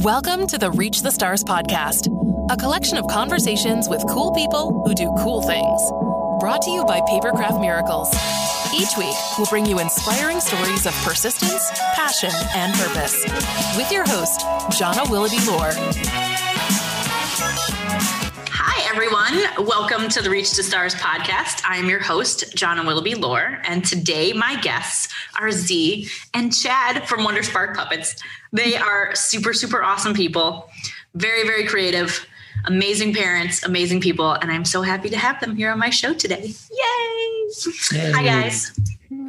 Welcome to the Reach the Stars podcast, a collection of conversations with cool people who do cool things. Brought to you by Papercraft Miracles. Each week, we'll bring you inspiring stories of persistence, passion, and purpose. With your host, Jana Willoughby Lore. Hi, everyone. Welcome to the Reach to Stars podcast. I'm your host, Jana Willoughby Lore, and today my guests are Z and Chad from Wonder Spark Puppets. They are super, super awesome people, very, very creative, amazing parents, amazing people, and I'm so happy to have them here on my show today. Yay! Yay. Hi, guys.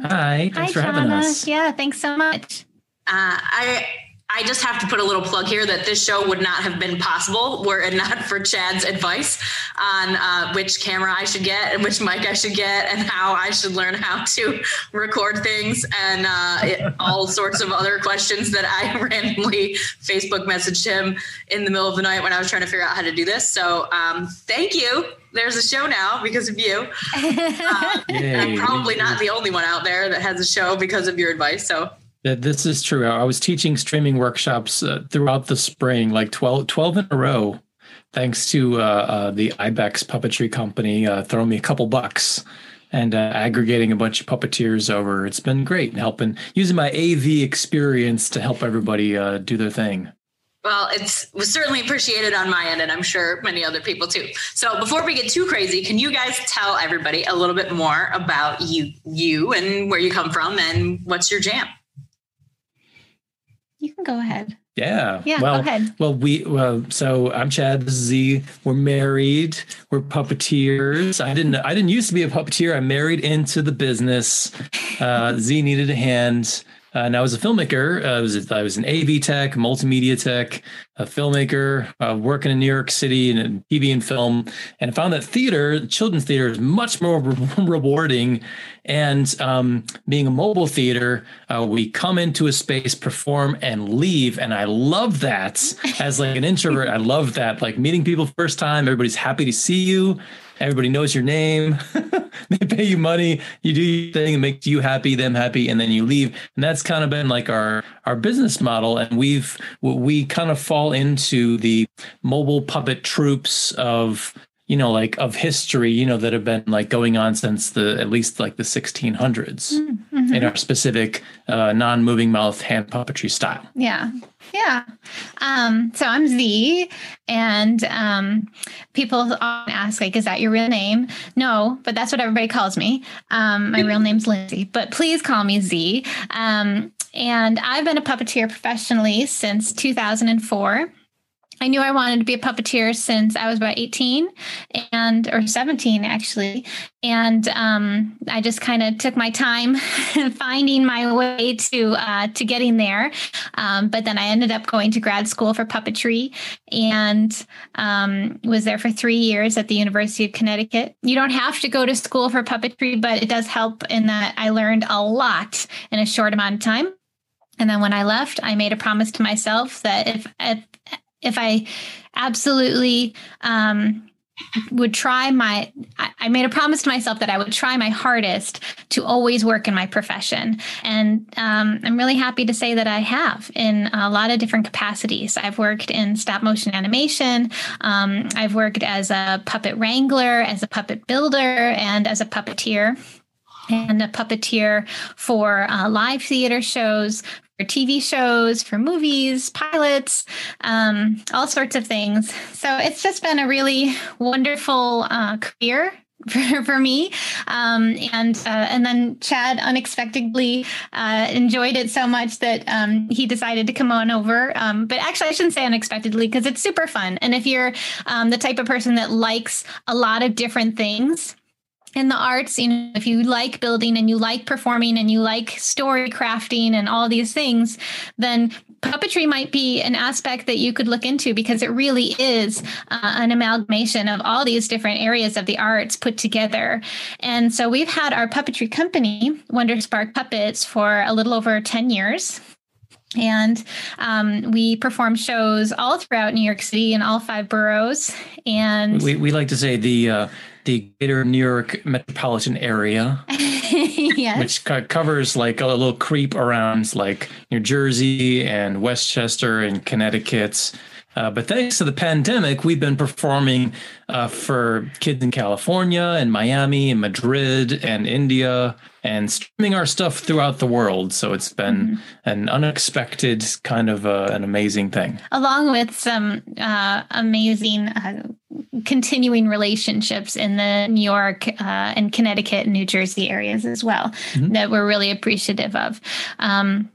Hi, thanks Hi, for having us. Yeah, thanks so much. Uh, I I just have to put a little plug here that this show would not have been possible were it not for Chad's advice on uh, which camera I should get and which mic I should get and how I should learn how to record things and uh, it, all sorts of other questions that I randomly Facebook messaged him in the middle of the night when I was trying to figure out how to do this. So um, thank you. There's a show now because of you. Uh, I'm probably not the only one out there that has a show because of your advice. So That This is true. I was teaching streaming workshops uh, throughout the spring, like 12, 12 in a row, thanks to uh, uh, the IBEX puppetry company uh, throwing me a couple bucks and uh, aggregating a bunch of puppeteers over. It's been great and helping, using my AV experience to help everybody uh, do their thing. Well, it's was certainly appreciated on my end, and I'm sure many other people too. So, before we get too crazy, can you guys tell everybody a little bit more about you, you, and where you come from, and what's your jam? You can go ahead. Yeah. Yeah, well, go ahead. Well, we well, so I'm Chad. This is Z. We're married. We're puppeteers. I didn't. I didn't used to be a puppeteer. I married into the business. Uh, Z needed a hand. Uh, and I was a filmmaker. Uh, I was I was an AV tech, multimedia tech, a filmmaker, uh, working in New York City in TV and film, and I found that theater, children's theater, is much more re- rewarding. And um, being a mobile theater, uh, we come into a space, perform, and leave, and I love that. As like an introvert, I love that. Like meeting people first time, everybody's happy to see you. Everybody knows your name. they pay you money. You do your thing, it makes you happy, them happy, and then you leave. And that's kind of been like our our business model. And we've we kind of fall into the mobile puppet troops of you know like of history you know that have been like going on since the at least like the 1600s Mhm. in our specific uh, non-moving mouth hand puppetry style Yeah. Yeah. Um, so I'm Z, and um, people often ask, like, is that your real name? No, but that's what everybody calls me. Um, my real name's Lindsay, but please call me Z. Um, and I've been a puppeteer professionally since 2004. I knew I wanted to be a puppeteer since I was about 18 and or 17 actually. And um, I just kind of took my time finding my way to uh, to getting there. Um, but then I ended up going to grad school for puppetry and um, was there for three years at the University of Connecticut. You don't have to go to school for puppetry, but it does help in that I learned a lot in a short amount of time. And then when I left, I made a promise to myself that if if, if I absolutely um, would try my I- made a promise to myself that I would try my hardest to always work in my profession. And um, I'm really happy to say that I have in a lot of different capacities. I've worked in stop motion animation. Um, I've worked as a puppet wrangler, as a puppet builder, and as a puppeteer and a puppeteer for uh, live theater shows, for TV shows, for movies, pilots, um, all sorts of things. So it's just been a really wonderful uh, career. For, for me, um, and uh, and then Chad unexpectedly uh, enjoyed it so much that um, he decided to come on over. Um, but actually, I shouldn't say unexpectedly because it's super fun. And if you're um, the type of person that likes a lot of different things, in the arts, you know, if you like building and you like performing and you like story crafting and all these things, then puppetry might be an aspect that you could look into because it really is uh, an amalgamation of all these different areas of the arts put together. And so we've had our puppetry company, Wonder Spark Puppets, for a little over 10 years. And um, we perform shows all throughout New York City in all five boroughs. And we, we like to say the uh, the greater new york metropolitan area yes. which co- covers like a little creep around like New Jersey and Westchester and Connecticut. Uh, but thanks to the pandemic, we've been performing uh, for kids in California and Miami and Madrid and India and streaming our stuff throughout the world. So it's been Mm-hmm. an unexpected kind of uh, an amazing thing. Along with some uh, amazing uh, continuing relationships in the New York uh, and Connecticut and New Jersey areas as well Mhm. that we're really appreciative of. Um,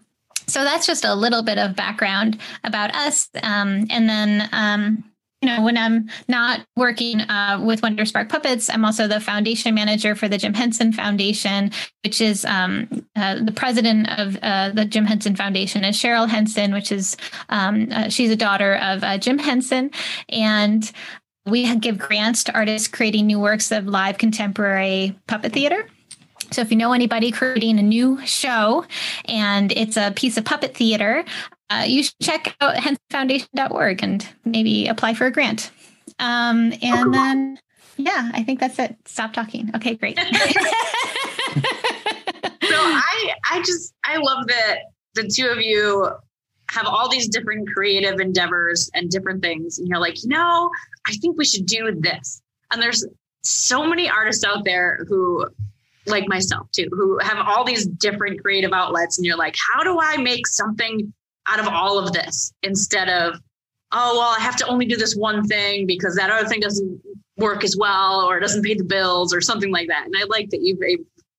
so that's just a little bit of background about us. Um, and then, um, you know, when I'm not working uh, with Wonder Spark Puppets, I'm also the foundation manager for the Jim Henson Foundation, which is um, uh, the president of uh, the Jim Henson Foundation is Cheryl Henson, which is um, uh, she's a daughter of uh, Jim Henson, and we give grants to artists creating new works of live contemporary puppet theater. So if you know anybody creating a new show and it's a piece of puppet theater, uh, you should check out hensonfoundation.org and maybe apply for a grant. Um, and then, yeah, I think that's it. Stop talking. Okay, great. So I I just I love that the two of you have all these different creative endeavors and different things and you're like, you know, I think we should do this. And there's so many artists out there who like myself too, who have all these different creative outlets and you're like, how do I make something out of all of this instead of oh well, I have to only do this one thing because that other thing doesn't work as well or doesn't pay the bills or something like that. And I like that you've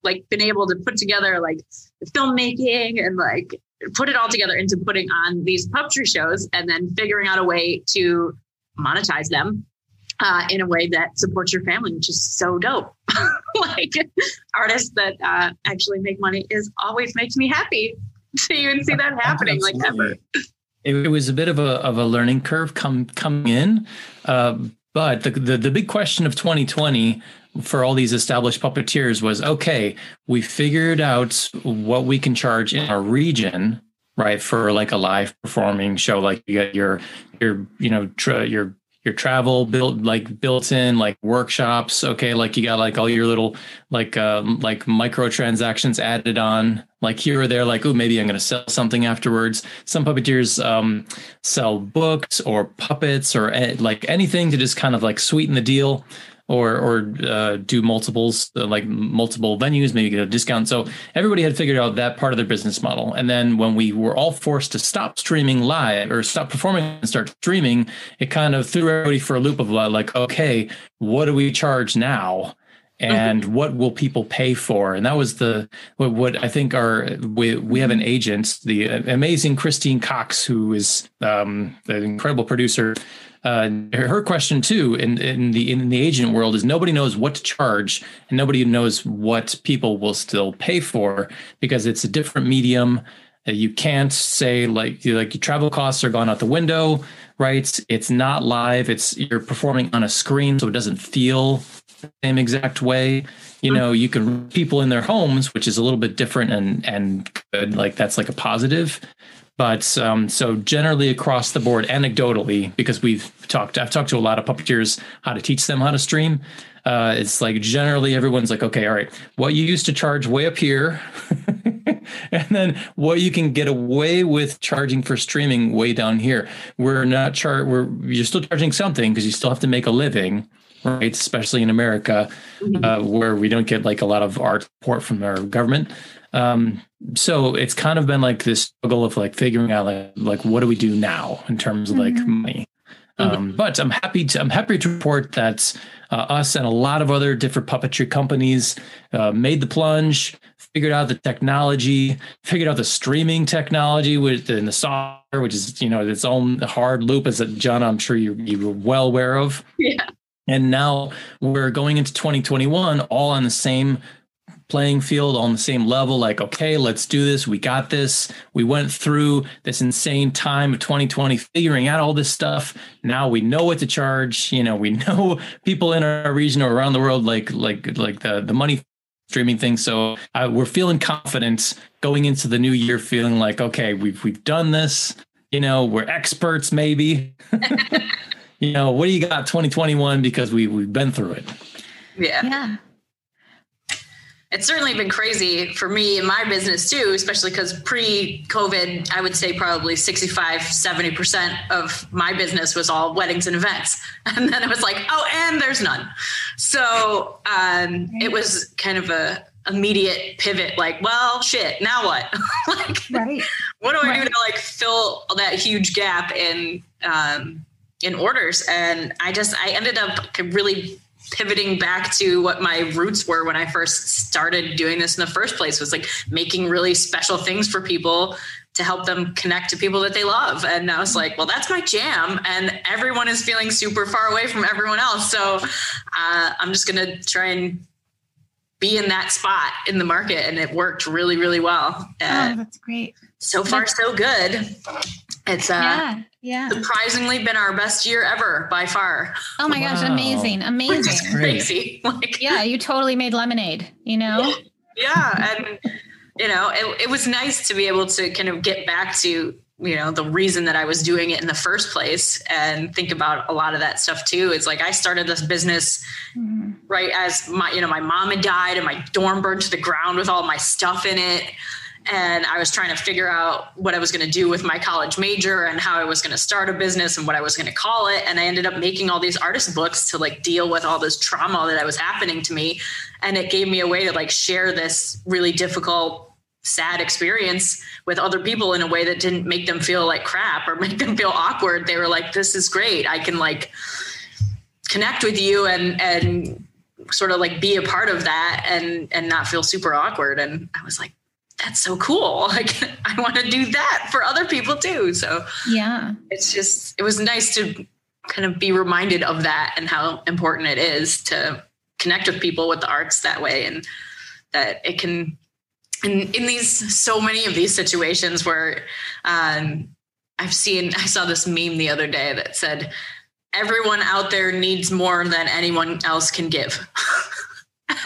like been able to put together like filmmaking and like put it all together into putting on these puppetry shows and then figuring out a way to monetize them uh, in a way that supports your family, which is so dope. like artists that uh, actually make money is always makes me happy to even see that happening like ever. It, it was a bit of a of a learning curve come coming in, uh, but the, the the big question of 2020 for all these established puppeteers was okay, we figured out what we can charge in our region, right? For like a live performing show, like you get your your you know tra- your your travel built like built in like workshops okay? Like you got like all your little like um like microtransactions added on like here or there like oh maybe i'm going to sell something afterwards. Some puppeteers um sell books or puppets or eh, like anything to just kind of like sweeten the deal or or uh, do multiples uh, like multiple venues maybe get a discount. So everybody had figured out that part of their business model. And then when we were all forced to stop streaming live or stop performing and start streaming it kind of threw everybody for a loop of like okay what do we charge now? And what will people pay for? And that was the what, what i think our we, we have an agent the amazing christine cox who is um, an incredible producer uh, her question too in, in the in the agent world is nobody knows what to charge and nobody knows what people will still pay for because it's a different medium. Uh, you can't say like like your travel costs are gone out the window right? It's not live. It's you're performing on a screen so it doesn't feel the same exact way. You know you can people in their homes which is a little bit different and and good. Like that's like a positive but um, so generally across the board, anecdotally, because we've talked, I've talked to a lot of puppeteers how to teach them how to stream. Uh, it's like generally everyone's like, okay, all right, what you used to charge way up here, and then what you can get away with charging for streaming way down here. We're not char, we're you're still charging something because you still have to make a living, right? Especially in America, uh, where we don't get like a lot of art support from our government. Um, so it's kind of been like this struggle of like figuring out like, like what do we do now in terms of like Mhm. money. Um, but I'm happy to I'm happy to report that uh, us and a lot of other different puppetry companies uh, made the plunge, figured out the technology, figured out the streaming technology with and the software, which is you know its own hard loop, as John I'm sure you you were well aware of. Yeah. And now we're going into 2021 all on the same playing field on the same level like okay let's do this. We got this. We went through this insane time of 2020 figuring out all this stuff. Now we know what to charge. You know we know people in our region or around the world like like like the the money streaming thing. So uh, we're feeling confident going into the new year feeling like okay we've we've done this. You know we're experts maybe. You know what do you got 2021 because we we've been through it. Yeah. Yeah. It's certainly been crazy for me in my business too, especially because pre COVID, I would say probably 65, 70% of my business was all weddings and events. And then it was like, oh, and there's none. So um, it was kind of a immediate pivot, like, well, shit, now what? like, right. what do I right. do to like fill that huge gap in, um, in orders? And I just, I ended up really pivoting back to what my roots were when I first started doing this in the first place was like making really special things for people to help them connect to people that they love. And I was like, well, that's my jam. And everyone is feeling super far away from everyone else. So uh, I'm just going to try and be in that spot in the market. And it worked really, really well. oh, that's great. So far, so good. It's uh, yeah, yeah. surprisingly been our best year ever by far. Oh my wow. gosh, amazing, amazing, crazy. Like, yeah, you totally made lemonade. You know. Yeah, and you know, it, it was nice to be able to kind of get back to you know the reason that I was doing it in the first place and think about a lot of that stuff too. It's like I started this business mm-hmm. right as my you know my mom had died and my dorm burned to the ground with all my stuff in it and I was trying to figure out what I was going to do with my college major and how I was going to start a business and what I was going to call it. And I ended up making all these artist books to like deal with all this trauma that was happening to me. And it gave me a way to like share this really difficult, sad experience with other people in a way that didn't make them feel like crap or make them feel awkward. They were like, this is great. I can like connect with you and, and, sort of like be a part of that and and not feel super awkward and i was like that's so cool. Like I want to do that for other people too. So yeah, it's just it was nice to kind of be reminded of that and how important it is to connect with people with the arts that way and that it can in in these so many of these situations where um I've seen I saw this meme the other day that said everyone out there needs more than anyone else can give.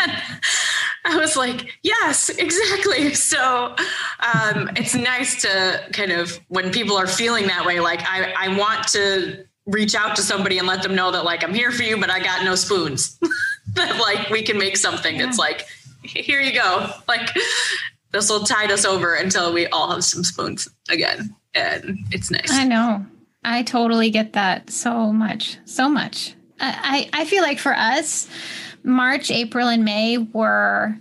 I was like, yes, exactly. So um, it's nice to kind of, when people are feeling that way, like, I, I want to reach out to somebody and let them know that, like, I'm here for you, but I got no spoons. that, like, we can make something yeah. that's like, here you go. Like, this will tide us over until we all have some spoons again. And it's nice. I know. I totally get that so much. So much. I, I feel like for us, March, April, and May were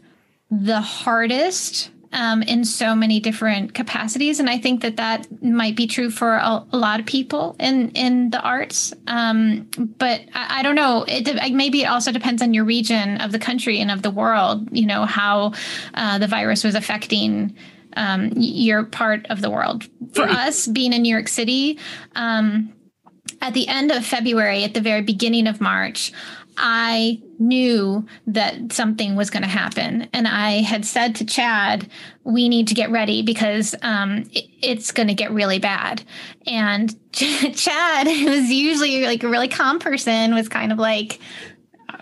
the hardest um, in so many different capacities, and I think that that might be true for a, a lot of people in in the arts. Um, but I, I, don't know. It maybe it also depends on your region of the country and of the world. You know how uh, the virus was affecting um, your part of the world. For mm-hmm. us, being in New York City, um, at the end of February, at the very beginning of March. I knew that something was going to happen. And I had said to Chad, we need to get ready because um, it, it's going to get really bad. And Chad, who's usually like a really calm person, was kind of like,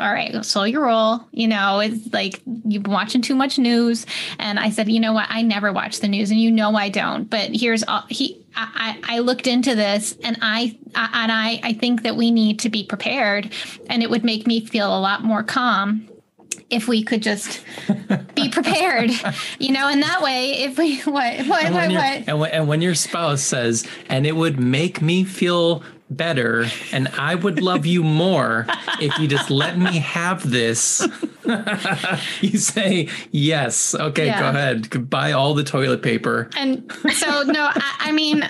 all right, slow your roll. You know, it's like you've been watching too much news. And I said, you know what? I never watch the news, and you know I don't. But here's all he. I, I looked into this, and I and I I think that we need to be prepared, and it would make me feel a lot more calm if we could just be prepared, you know, and that way, if we what what and what, what and when, and when your spouse says, and it would make me feel better and I would love you more if you just let me have this. you say, yes. Okay, yeah. go ahead. Buy all the toilet paper. And so, no, I, I mean,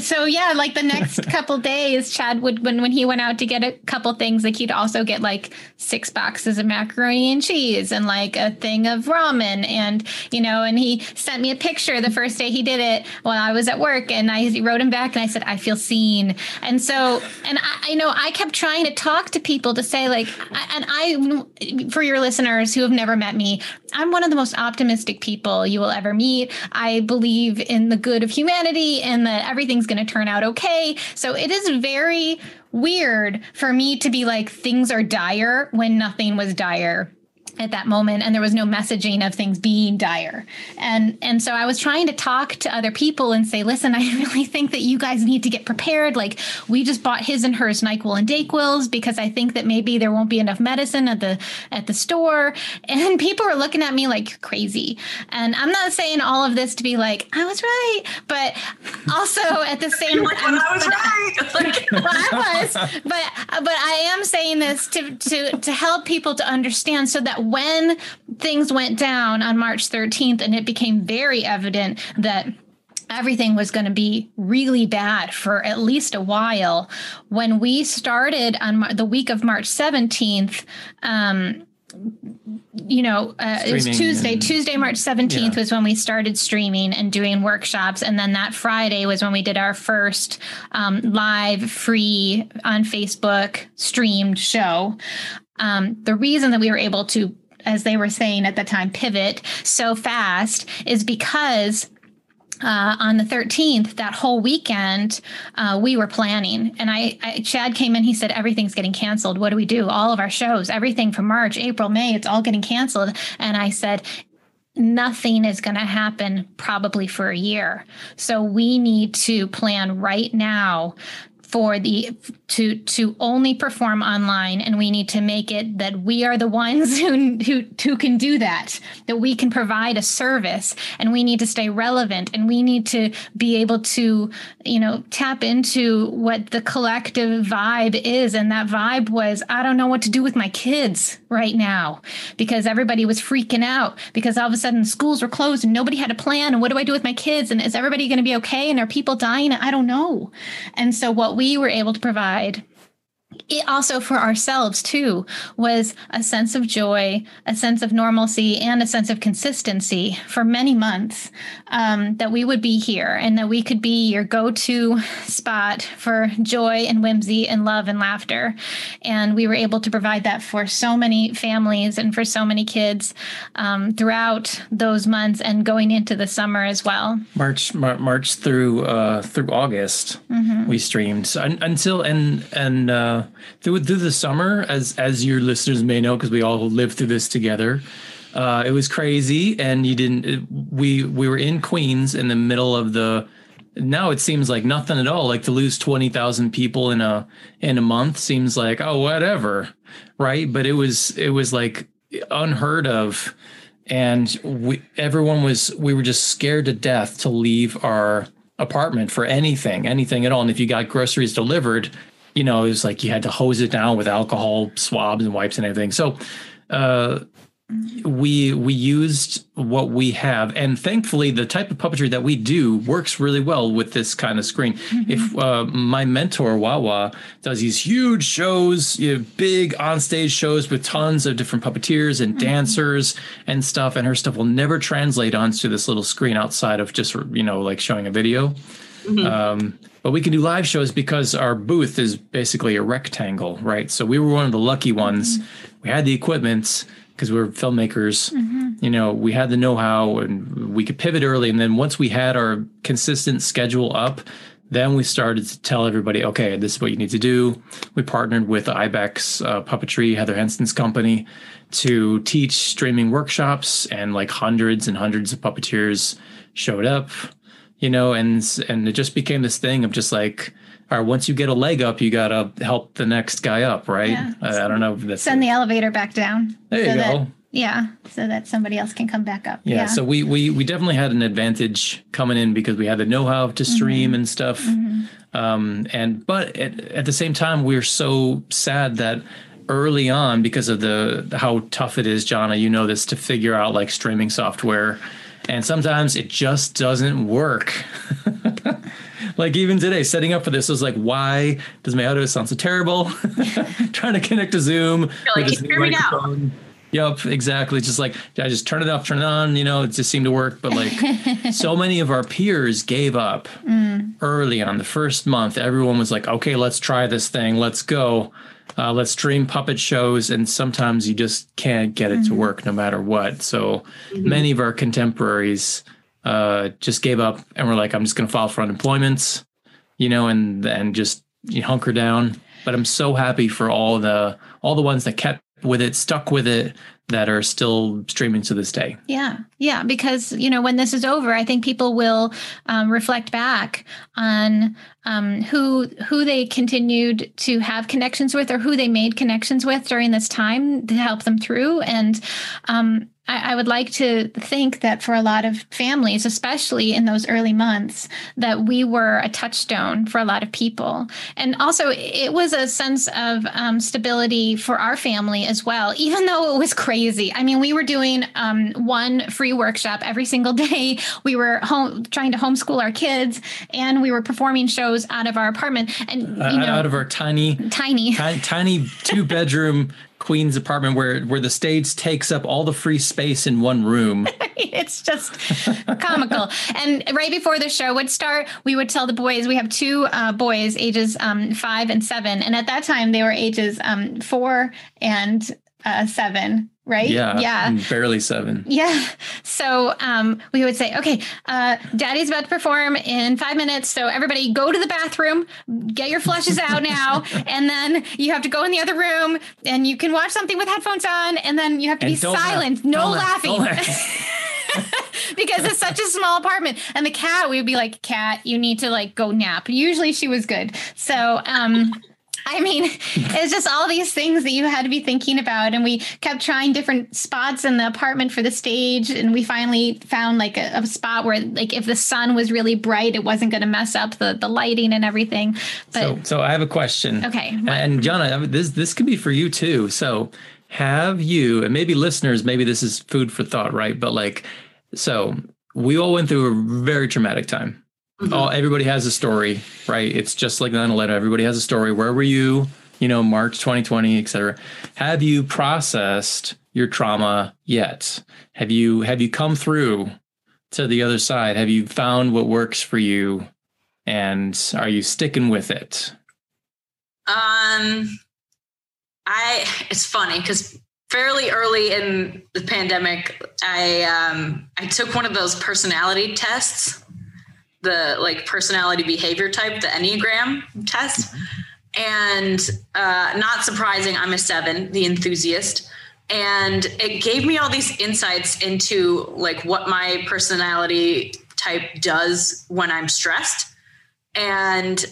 so yeah, like the next couple days, Chad would when when he went out to get a couple things, like he'd also get like six boxes of macaroni and cheese and like a thing of ramen, and you know, and he sent me a picture the first day he did it while I was at work, and I wrote him back and I said I feel seen, and so and I, I know I kept trying to talk to people to say like, and I for your listeners who have never met me, I'm one of the most optimistic people you will ever meet. I believe in the good of humanity and that everything's going to turn out okay. So it is very weird for me to be like, things are dire when nothing was dire at that moment and there was no messaging of things being dire. And and so i was trying to talk to other people and say listen i really think that you guys need to get prepared. Like we just bought his and hers nyquil and dayquils because i think that maybe there won't be enough medicine at the at the store. And people were looking at me like crazy. And i'm not saying all of this to be like i was right but also at the same time I was right. Like, well, I was, but but I am saying this to to to help people to understand so that when things went down on March 13th and it became very evident that everything was going to be really bad for at least a while when we started on the week of March 17th um you know, uh, it was Tuesday. and- Tuesday, March 17th Yeah. was when we started streaming and doing workshops. And then that Friday was when we did our first um, live, free on Facebook streamed show. Um, the reason that we were able to, as they were saying at the time, pivot so fast is because uh, on the 13th, that whole weekend, uh, we were planning. And I, I, Chad came in, he said, everything's getting canceled. What do we do? All of our shows, everything from March, April, May, it's all getting canceled. And I said, nothing is going to happen probably for a year. So we need to plan right now for the to to only perform online and we need to make it that we are the ones who who who can do that that we can provide a service and we need to stay relevant and we need to be able to you know tap into what the collective vibe is. And that vibe was i don't know what to do with my kids right now because everybody was freaking out because all of a sudden schools were closed and nobody had a plan and what do i do with my kids? And is everybody going to be okay? And are people dying? I don't know. And so what we were able to provide it also for ourselves too was a sense of joy a sense of normalcy and a sense of consistency for many months um, that we would be here and that we could be your go-to spot for joy and whimsy and love and laughter. And we were able to provide that for so many families and for so many kids um, throughout those months and going into the summer as well. March Mar- March through uh, through August we streamed. So, un- until and and uh, through through the summer as as your listeners may know because we all lived through this together. Uh, it was crazy, and you didn't. It, we we were in Queens in the middle of the. Now it seems like nothing at all. Like to lose twenty thousand people in a in a month seems like oh whatever, right? But it was it was like unheard of and we everyone was we were just scared to death to leave our apartment for anything anything at all and if you got groceries delivered you know it was like you had to hose it down with alcohol swabs and wipes and everything. So uh we we used what we have. And thankfully the type of puppetry that we do works really well with this kind of screen. If uh, my mentor wawa does these huge shows you know, big onstage shows with tons of different puppeteers and dancers and stuff and her stuff will never translate onto this little screen outside of just you know like showing a video um, but we can do live shows because our booth is basically a rectangle, right? So we were one of the lucky ones. We had the equipment because we were filmmakers. You know, we had the know-how and we could pivot early. And then once we had our consistent schedule up, then we started to tell everybody, okay, this is what you need to do. We partnered with Ibex uh, Puppetry, Heather Henson's company, to teach streaming workshops, and like hundreds and hundreds of puppeteers showed up you know, and and it just became this thing of just like, all right, once you get a leg up, you gotta help the next guy up, right? Yeah. I, I don't know if that's send the elevator back down There you so that- go. yeah so that somebody else can come back up yeah, So we we we definitely had an advantage coming in because we had the know-how to stream and stuff. Um, and but at, at the same time, we are so sad that early on because of the how tough it is, Jana. You know this to figure out like streaming software, and sometimes it just doesn't work. like even today, setting up for this was like, why does my audio sound so terrible? Trying to connect to Zoom like, with "Hear me now." microphone. Yep, exactly. Just like I just turn it off, turn it on. You know, it just seemed to work. But like, so many of our peers gave up mm. early on the first month. Everyone was like, "Okay, let's try this thing. Let's go. Uh, let's stream puppet shows." And sometimes you just can't get it to work, no matter what. So many of our contemporaries uh, just gave up and were like, "I'm just going to file for unemployment," you know, and and just you know, hunker down. But I'm so happy for all the all the ones that kept with it, stuck with it, that are still streaming to this day. Yeah, yeah, because you know when this is over, I think people will um, reflect back on um, who who they continued to have connections with, or who they made connections with during this time to help them through, and um, I, I would like to think that for a lot of families, especially in those early months, that we were a touchstone for a lot of people. And also, it was a sense of um, stability for our family as well, even though it was crazy. I mean, we were doing um, one free workshop every single day. We were home trying to homeschool our kids, and we were performing shows out of our apartment and uh, know, out of our tiny, tiny, tiny, tiny two bedroom Queens apartment where where the stage takes up all the free space in one room. it's just comical. And right before the show would start, we would tell the boys we have two uh, boys, ages um, five and seven, and at that time they were ages um, four and uh, seven right? Yeah. Yeah. Barely seven. Yeah. So um, we would say, okay, uh, daddy's about to perform in five minutes. So everybody go to the bathroom, get your flushes out now. and then you have to go in the other room and you can watch something with headphones on. And then you have to and be silent. Laugh. No don't laughing. Laugh. because it's such a small apartment. And the cat, we would be like, cat, you need to like go nap. Usually she was good. So, um, I mean, it's just all these things that you had to be thinking about. And we kept trying different spots in the apartment for the stage. And we finally found like a, a spot where, like, if the sun was really bright, it wasn't going to mess up the, the lighting and everything. But so, so I have a question. Okay. And Jana, this, this could be for you too. So have you, and maybe listeners, maybe this is food for thought, right? But like, so we all went through a very traumatic time Mm-hmm. All everybody has a story, right? It's just like 9/11. Everybody has a story. Where were you? You know, March 2020, etc. Have you processed your trauma yet? Have you have you come through to the other side? Have you found what works for you? And are you sticking with it? Um I it's funny because fairly early in the pandemic, I um I took one of those personality tests the like personality behavior type, the Enneagram test. And uh, not surprising, I'm a seven, the enthusiast. And it gave me all these insights into like what my personality type does when I'm stressed. And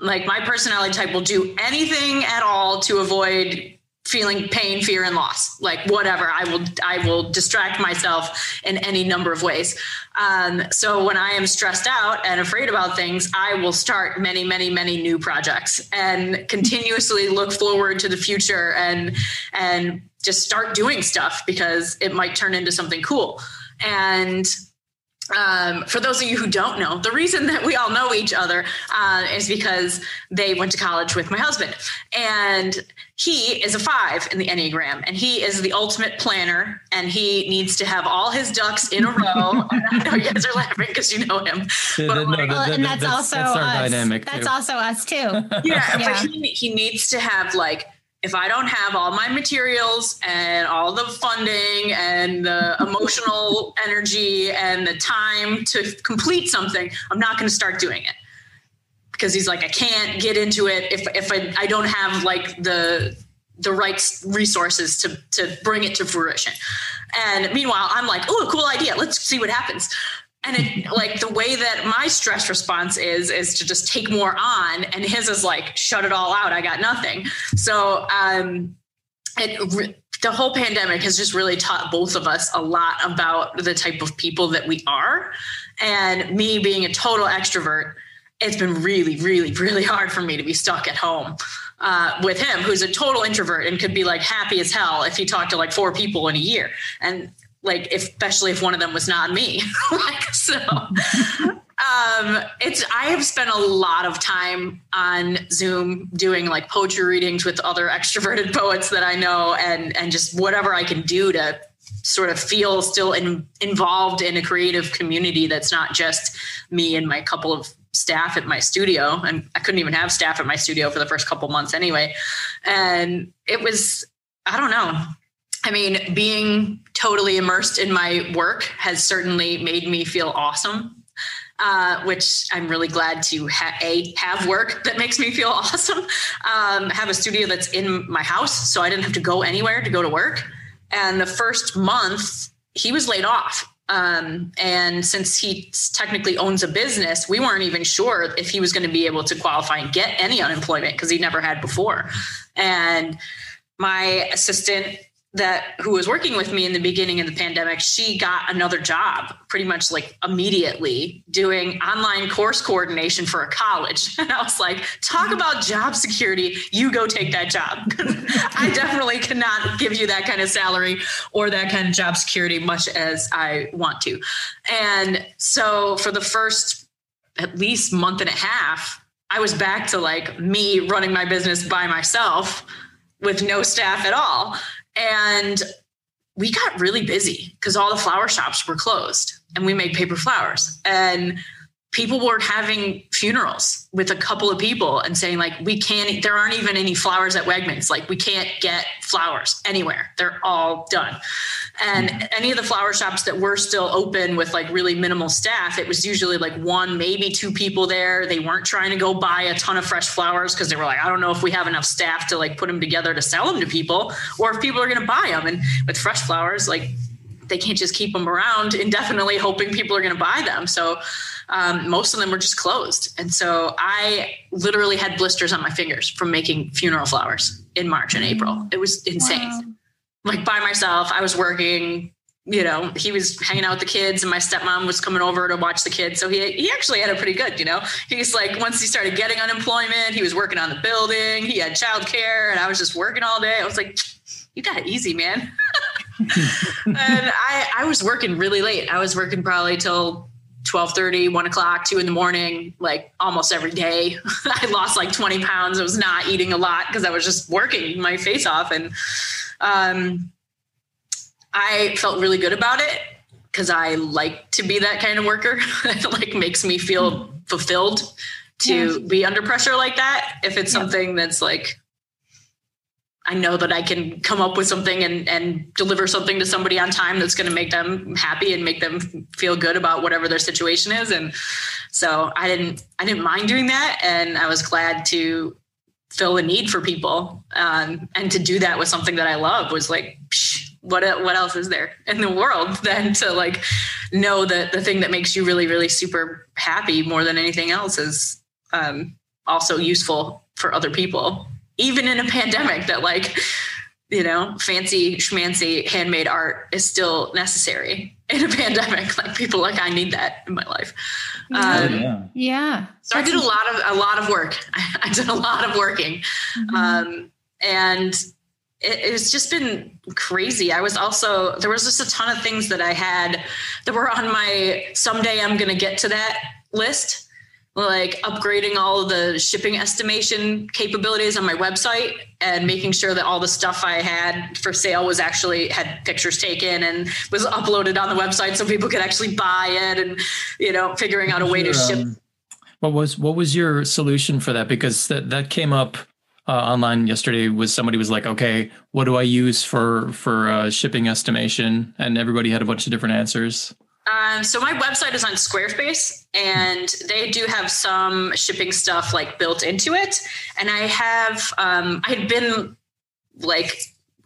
like my personality type will do anything at all to avoid feeling pain fear and loss. Like whatever. I will i will distract myself in any number of ways. Um, so when i am stressed out and afraid about things i will start many many many new projects and continuously look forward to the future and and just start doing stuff because it might turn into something cool. And um, for those of you who don't know, the reason that we all know each other uh, is because they went to college with my husband. And he is a five in the Enneagram, and he is the ultimate planner, and he needs to have all his ducks in a row. I know you guys are laughing because you know him. But like, well, and that's, that's also that's us. dynamic. That's too. also us too. Yeah, yeah. but he, he needs to have like if I don't have all my materials and all the funding and the emotional energy and the time to complete something, I'm not going to start doing it. Because he's like, I can't get into it if if I, I don't have like the the right resources to to bring it to fruition. And meanwhile, I'm like, oh, cool idea. Let's see what happens and it like the way that my stress response is is to just take more on and his is like shut it all out i got nothing so um it the whole pandemic has just really taught both of us a lot about the type of people that we are and me being a total extrovert it's been really really really hard for me to be stuck at home uh, with him who's a total introvert and could be like happy as hell if he talked to like four people in a year. And like especially if one of them was not me. Like so um it's i have spent a lot of time on zoom doing like poetry readings with other extroverted poets that i know and and just whatever i can do to sort of feel still in, involved in a creative community that's not just me and my couple of staff at my studio and i couldn't even have staff at my studio for the first couple months anyway and it was i don't know I mean, being totally immersed in my work has certainly made me feel awesome. uh, which I'm really glad to ha- a have work that makes me feel awesome. Um, have a studio that's in my house, so I didn't have to go anywhere to go to work. And the first month, he was laid off. Um, and since he technically owns a business, we weren't even sure if he was going to be able to qualify and get any unemployment because he never had before. And my assistant that who was working with me in the beginning of the pandemic she got another job pretty much like immediately doing online course coordination for a college. And i was like talk about job security. You go take that job. I definitely cannot give you that kind of salary or that kind of job security much as i want to. And so for the first at least month and a half i was back to like me running my business by myself with no staff at all and we got really busy because all the flower shops were closed and we made paper flowers. And people were having funerals with a couple of people and saying like we can't there aren't even any flowers at wegmans. Like we can't get flowers anywhere. They're all done. And mm-hmm. any of the flower shops that were still open with like really minimal staff it was usually like one maybe two people there. They weren't trying to go buy a ton of fresh flowers because they were like i don't know if we have enough staff to like put them together to sell them to people or if people are going to buy them and with fresh flowers like they can't just keep them around indefinitely hoping people are going to buy them. So um, most of them were just closed. And so I literally had blisters on my fingers from making funeral flowers in March and April. It was insane. Wow. Like by myself, I was working. You know, he was hanging out with the kids, and my stepmom was coming over to watch the kids. So he he actually had it pretty good. You know, he's like once he started getting unemployment, he was working on the building. He had childcare, and I was just working all day. I was like, you got it easy, man. and I I was working really late. I was working probably till 12 30 1 o'clock 2 in the morning like almost every day. I lost like 20 pounds. I was not eating a lot because i was just working my face off. And um, i felt really good about it because i like to be that kind of worker. It like makes me feel fulfilled to be under pressure like that if it's something that's like I know that I can come up with something and, and deliver something to somebody on time that's going to make them happy and make them feel good about whatever their situation is. And so I didn't, I didn't mind doing that. And I was glad to fill a need for people. Um, and to do that with something that I love was like, psh, what, what else is there in the world than to like know that the thing that makes you really, really super happy more than anything else is um, also useful for other people even in a pandemic that like you know fancy schmancy handmade art is still necessary in a pandemic. Like people like i need that in my life. Um, yeah. yeah. So i did a lot of a lot of work. I did a lot of working. Mm-hmm. um, and it, it's just been crazy. I was also there was just a ton of things that i had that were on my someday i'm gonna get to that list like upgrading all of the shipping estimation capabilities on my website and making sure that all the stuff I had for sale was actually had pictures taken and was uploaded on the website so people could actually buy it and you know figuring out a way to ship. Um, what was what was your solution for that? Because that that came up uh, online yesterday was somebody was like okay what do i use for for uh, shipping estimation? And everybody had a bunch of different answers um, so my website is on Squarespace, and they do have some shipping stuff like built into it. And I have um, I had been like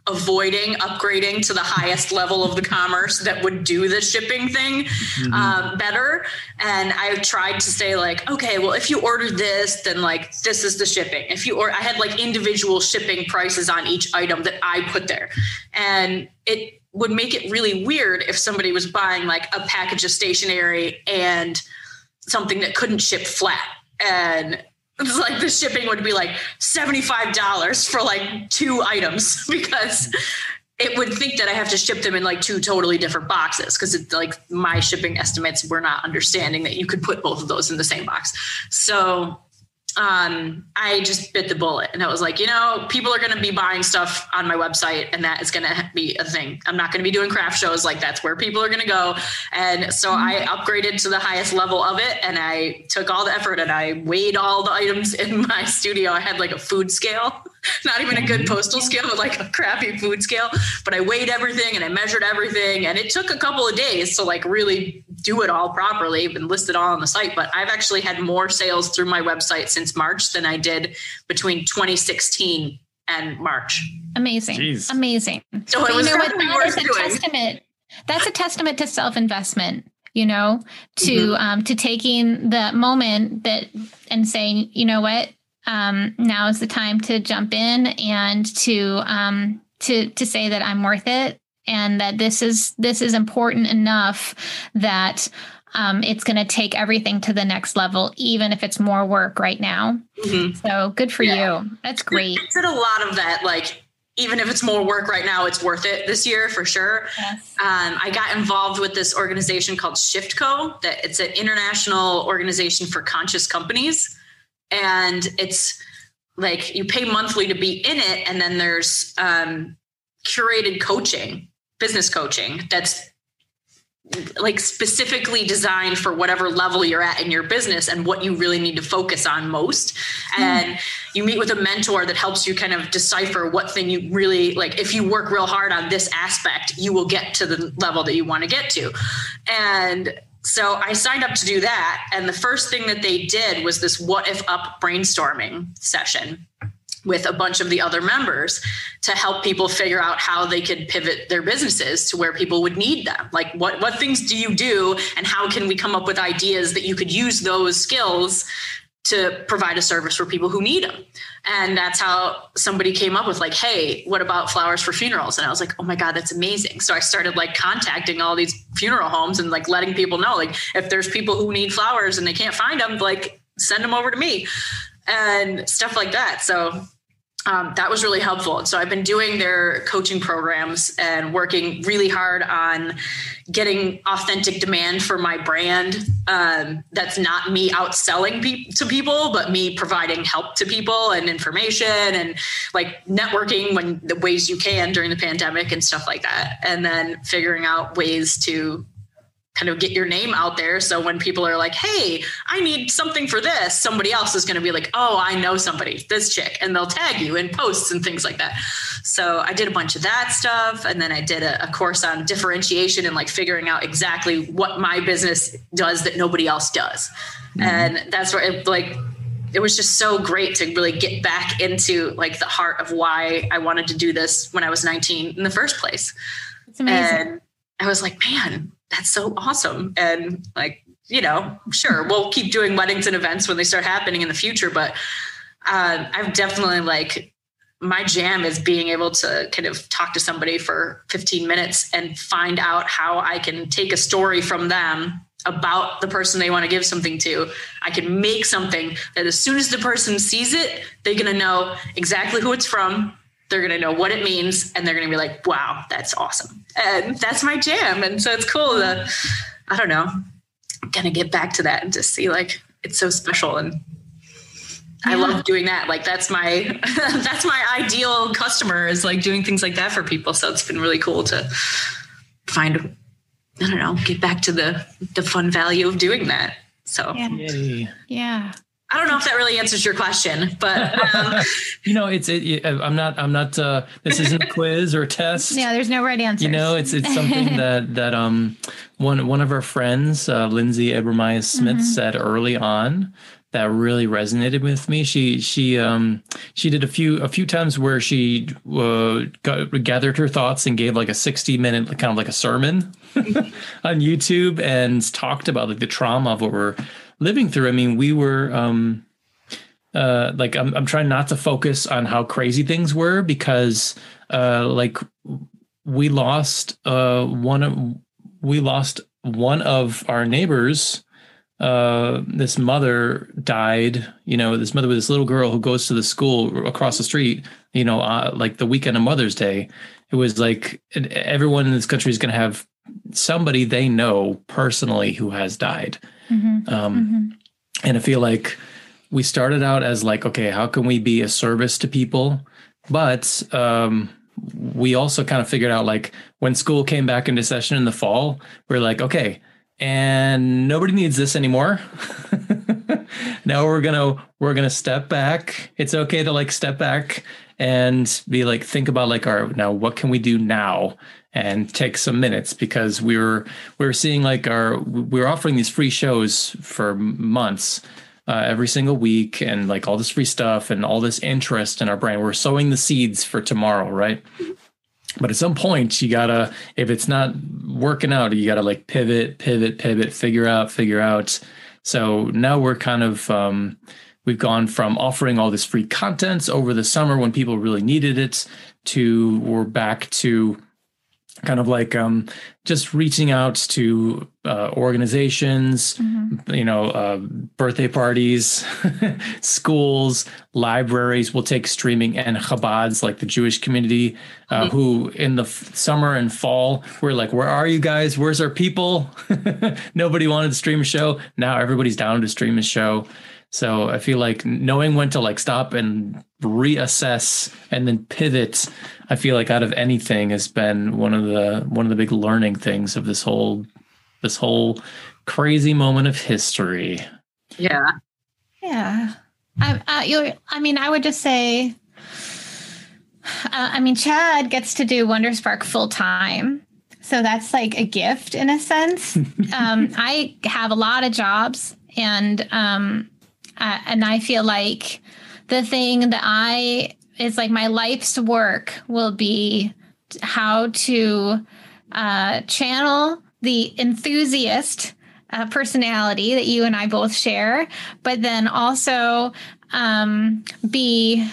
avoiding upgrading to the highest level of the commerce that would do the shipping thing mm-hmm. um, better. And I tried to say like, okay, well, if you order this, then like this is the shipping. If you or I had like individual shipping prices on each item that I put there, and it would make it really weird if somebody was buying like a package of stationery and something that couldn't ship flat and it's like the shipping would be like $75 for like two items because it would think that I have to ship them in like two totally different boxes because it's like my shipping estimates were not understanding that you could put both of those in the same box. So um, I just bit the bullet and I was like, you know, people are going to be buying stuff on my website and that is going to be a thing. I'm not going to be doing craft shows like that's where people are going to go. And so I mm-hmm. upgraded to the highest level of it and I took all the effort and I weighed all the items in my studio. I had like a food scale not even a good postal scale, but like a crappy food scale. But I weighed everything and I measured everything. And it took a couple of days to like really do it all properly and list it all on the site. But I've actually had more sales through my website since March than I did between 2016 and March. Amazing. Jeez. Amazing. So But it you know what? definitely That worth is a doing. testament. That's a testament to self-investment. You know, to Mm-hmm. um, to taking the moment that and saying, you know what, um, now is the time to jump in and to um, to to say that I'm worth it and that this is this is important enough that um, it's going to take everything to the next level, even if it's more work right now. Mhm. So good for Yeah. you. That's great. I did a lot of that. Like, even if it's more work right now, it's worth it this year for sure. Yes. um, I got involved with this organization called Shift Co. That it's an international organization for conscious companies, and it's like you pay monthly to be in it, and then there's um, curated coaching, business coaching that's like specifically designed for whatever level you're at in your business and what you really need to focus on most. And you meet with a mentor that helps you kind of decipher what thing you really like if you work real hard on this aspect you will get to the level that you want to get to. And so I signed up to do that and the first thing that they did was this what if up brainstorming session with a bunch of the other members to help people figure out how they could pivot their businesses to where people would need them. Like what what things do you do and how can we come up with ideas that you could use those skills to provide a service for people who need them. And that's how somebody came up with like, hey, what about flowers for funerals? And I was like, oh my God, that's amazing. So I started like contacting all these funeral homes and like letting people know, like, if there's people who need flowers and they can't find them, like send them over to me and stuff like that. So um, that was really helpful. So I've been doing their coaching programs and working really hard on getting authentic demand for my brand. Um, that's not me outselling pe- to people, but me providing help to people and information and like networking when the ways you can during the pandemic and stuff like that. And then figuring out ways to kind of get your name out there. So when people are like, hey, I need something for this, somebody else is going to be like, oh, I know somebody, this chick, and they'll tag you in posts and things like that. So I did a bunch of that stuff. And then I did a, a course on differentiation and like figuring out exactly what my business does that nobody else does. Mm-hmm. And that's where it like, it was just so great to really get back into like the heart of why I wanted to do this when I was 19 in the first place. It's amazing. And I was like, man, that's so awesome. And like, you know, sure, we'll keep doing weddings and events when they start happening in the future. But uh, I've definitely like, my jam is being able to kind of talk to somebody for 15 minutes and find out how I can take a story from them about the person they want to give something to. I can make something that as soon as the person sees it, they're going to know exactly who it's from. They're going to know what it means and they're going to be like, wow, that's awesome. And that's my jam. And so it's cool to, I don't know, kind of get back to that and just see like it's so special. And I love doing that. Like that's my, that's my ideal customer is like doing things like that for people. So it's been really cool to find, I don't know, get back to the, the fun value of doing that. So yeah. Yay. Yeah. I don't know if that really answers your question, but um, You know, it's it, I'm not I'm not uh this isn't a quiz or a test. Yeah, there's no right answer. You know, it's it's something that that um one one of our friends, uh, Lindsay Abramias Smith, Mm-hmm. said early on that really resonated with me. She she um she did a few a few times where she uh, got, gathered her thoughts and gave like a sixty minute kind of like a sermon on YouTube and talked about like the trauma of what we're living through. I mean, we were um uh like I'm I'm trying not to focus on how crazy things were because uh like we lost uh one of we lost one of our neighbors uh this mother died you know this mother with this little girl who goes to the school across the street you know uh, like the weekend of mother's day it was like everyone in this country is going to have somebody they know personally who has died Mhm. um Mhm. and I feel like we started out as like, okay, how can we be a service to people? But um, we also kind of figured out like when school came back into session in the fall, we're like, okay, and nobody needs this anymore. now we're gonna we're gonna step back. It's okay to like step back and be like think about like our now what can we do now and take some minutes because we were we were seeing like our we were offering these free shows for months uh, every single week and like all this free stuff and all this interest in our brand. We're sowing the seeds for tomorrow, right? But at some point, you gotta, if it's not working out, you gotta like pivot, pivot, pivot, figure out, figure out. So now we're kind of, um, we've gone from offering all this free content over the summer when people really needed it to we're back to kind of like um, just reaching out to uh, organizations, mm-hmm. you know, uh, birthday parties, schools, libraries. We'll take streaming and Chabads, like the Jewish community, uh, mm-hmm. who in the f- summer and fall, we're like, where are you guys? Where's our people? Nobody wanted to stream a show. Now everybody's down to stream a show. So I feel like knowing when to like stop and reassess and then pivot, I feel like out of anything has been one of the one of the big learning things of this whole this whole crazy moment of history. Yeah. Yeah. I uh, you I mean I would just say uh, I mean Chad gets to do Wonder Spark full time. So that's like a gift in a sense. um, I have a lot of jobs and um, uh, and I feel like the thing that I is like my life's work will be how to uh, channel the enthusiast uh, personality that you and I both share, but then also um, be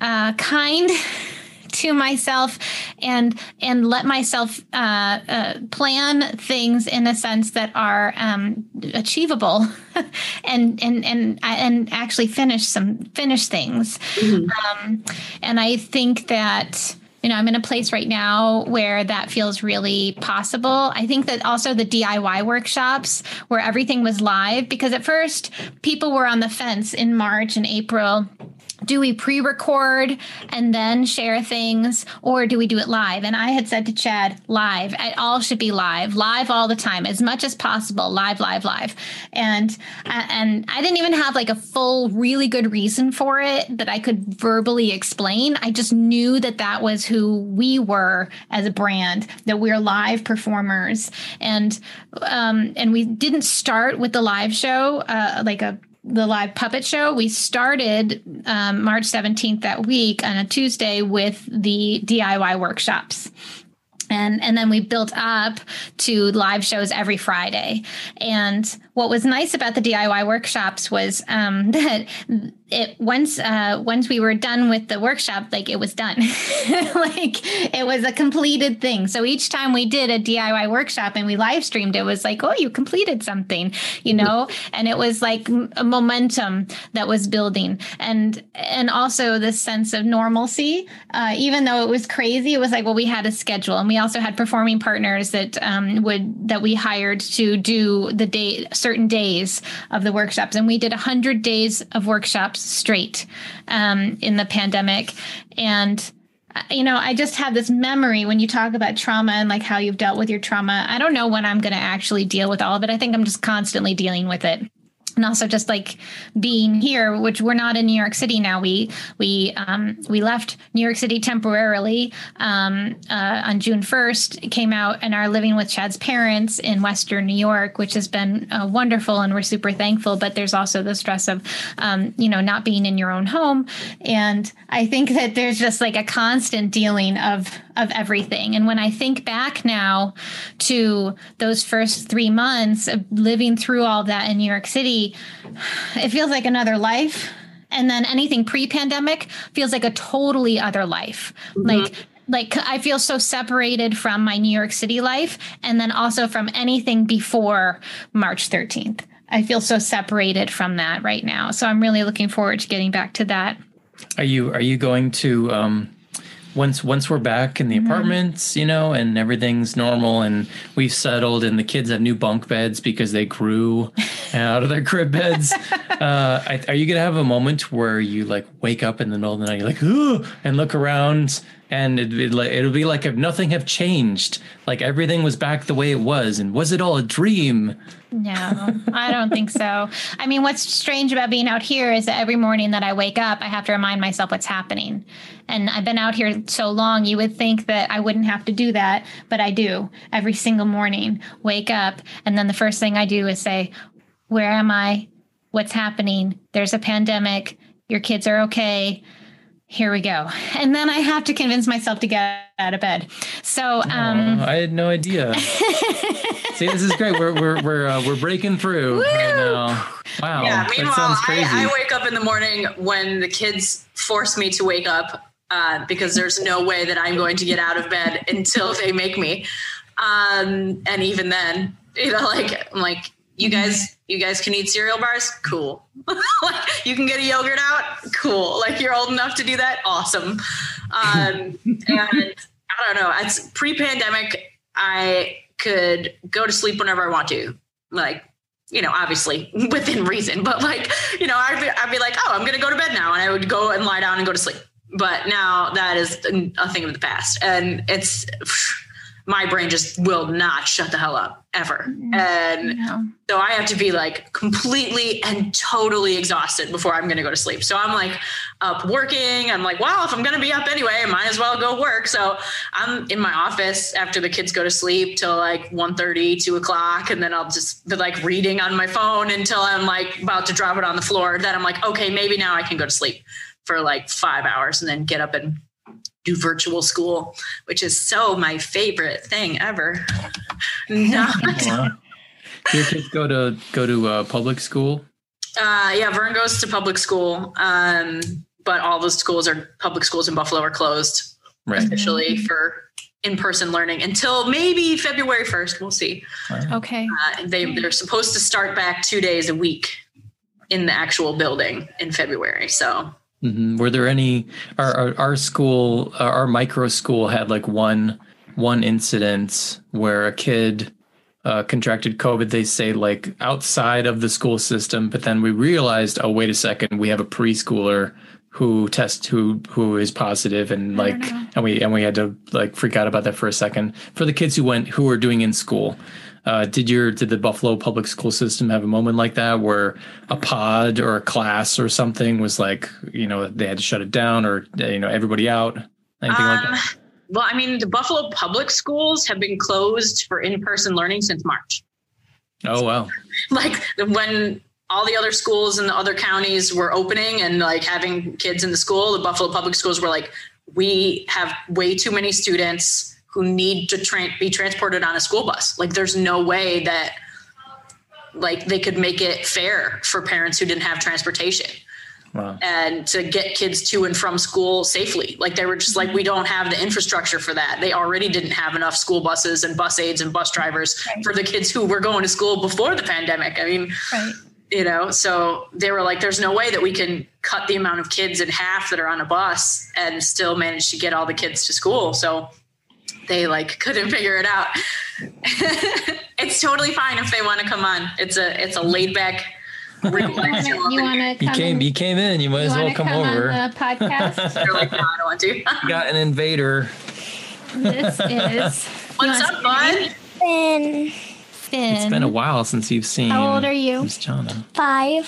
uh, kind to myself and and let myself uh, uh, plan things in a sense that are um, achievable and and and and actually finish some finish things mm-hmm. um, and I think that you know, I'm in a place right now where that feels really possible. I think that also the DIY workshops where everything was live, because at first people were on the fence in March and April do we pre-record and then share things or do we do it live? And i had said to chad live. It all should be live. Live all the time as much as possible. Live live live. And and i didn't even have like a full really good reason for it that i could verbally explain. I just knew that that was who we were as a brand that we're live performers. And um and we didn't start with the live show uh like a the live puppet show. We started um, March 17th that week on a Tuesday with the DIY workshops. And, and then we built up to live shows every Friday. And what was nice about the DIY workshops was um, that it once uh, once we were done with the workshop, like it was done, like it was a completed thing. So each time we did a DIY workshop and we live streamed, it was like, oh, you completed something, you know, and it was like a momentum that was building, and and also this sense of normalcy. Uh, even though it was crazy, it was like, well, we had a schedule, and we also had performing partners that um, would that we hired to do the day certain days of the workshops, and we did a hundred days of workshops straight um, in the pandemic. And you know, I just have this memory when you talk about trauma and like how you've dealt with your trauma. I don't know when I'm going to actually deal with all of it. I think I'm just constantly dealing with it and also just like being here which we're not in new york city now. We we um, we left new york city temporarily um, uh, on june 1st came out and are living with chad's parents in western new york which has been uh, wonderful and we're super thankful but there's also the stress of um, you know not being in your own home. And i think that there's just like a constant dealing of of everything and when i think back now to those first three months of living through all that in new york city it feels like another life. And then anything pre pandemic feels like a totally other life. Mm-hmm. Like, like I feel so separated from my New York City life and then also from anything before March 13th. I feel so separated from that right now. So I'm really looking forward to getting back to that. Are you are you going to um once once we're back in the mm-hmm. apartments, you know, and everything's normal and we've settled and the kids have new bunk beds because they grew out of their crib beds. uh, I, are you gonna have a moment where you like wake up in the middle of the night, you're like, ooh, and look around, and it, it, it'll be like if nothing have changed, like everything was back the way it was, and was it all a dream? No, I don't think so. I mean, what's strange about being out here is that every morning that I wake up, I have to remind myself what's happening. And I've been out here so long, you would think that I wouldn't have to do that, but I do every single morning. Wake up, and then the first thing I do is say, Where am I? What's happening? There's a pandemic. Your kids are okay. Here we go. And then I have to convince myself to get out of bed. So, um, Oh, I had no idea. See, this is great. We're we're we're uh, we're breaking through right now. Wow, Yeah. that Meanwhile, sounds crazy. I, I wake up in the morning when the kids force me to wake up uh, because there's no way that I'm going to get out of bed until they make me. Um, and even then, you know, like I'm like, you guys, you guys can eat cereal bars, cool. like you can get a yogurt out, cool. Like you're old enough to do that, awesome. Um, and I don't know. It's pre-pandemic. I could go to sleep whenever I want to. Like you know, obviously within reason, but like, you know, I'd be, I'd be like, oh, I'm going to go to bed now. And I would go and lie down and go to sleep. But now that is a thing of the past. And it's, my brain just will not shut the hell up ever. Mm, and no. so I have to be like completely and totally exhausted before I'm going to go to sleep. So I'm like up working. I'm like, well, if I'm going to be up anyway, I might as well go work. So I'm in my office after the kids go to sleep till like 1.30, 2 o'clock. And then I'll just be like reading on my phone until I'm like about to drop it on the floor. Then I'm like, okay, maybe now I can go to sleep for like five hours and then get up and do virtual school, which is so my favorite thing ever. Not, Wow. Do your kids go to go to uh, public school? uh, yeah, Vern goes to public school, um, but all the schools are public schools in Buffalo are closed Right. officially for in-person learning until maybe February 1st. We'll see. Okay. Uh, they they're supposed to start back two days a week in the actual building in February. So hmm Were there any? Our our, our school, uh, our micro school, had like one one incident where a kid uh, contracted COVID. They say like outside of the school system, but then we realized, oh wait a second, we have a preschooler who test who who is positive, and like, and we and we had to like freak out about that for a second. For the kids who went who were doing in school. Uh, did your did the Buffalo public school system have a moment like that where a pod or a class or something was like you know they had to shut it down or you know everybody out anything like Um, that? well, I mean, the Buffalo public schools have been closed for in-person learning since March. Oh wow, like when all the other schools in the other counties were opening and like having kids in the school, the Buffalo public schools were like, we have way too many students who need to tra- be transported on a school bus. Like, there's no way that like they could make it fair for parents who didn't have transportation wow. and to get kids to and from school safely. Like they were just like, we don't have the infrastructure for that. They already didn't have enough school buses and bus aides and bus drivers Right. for the kids who were going to school before the pandemic. I mean, Right. you know, so they were like, there's no way that we can cut the amount of kids in half that are on a bus and still manage to get all the kids to school. So they like couldn't figure it out. it's totally fine if they want to come on. It's a it's a laid back You wanna- show. you want to You come? came, in- you came in. You might you as well wanna come, over. on the podcast. They're like, no, I don't want to. Got an invader. this is. What's up, bud? Been Finn. It's been a while since you've seen. How old are you? Miss Jana. five.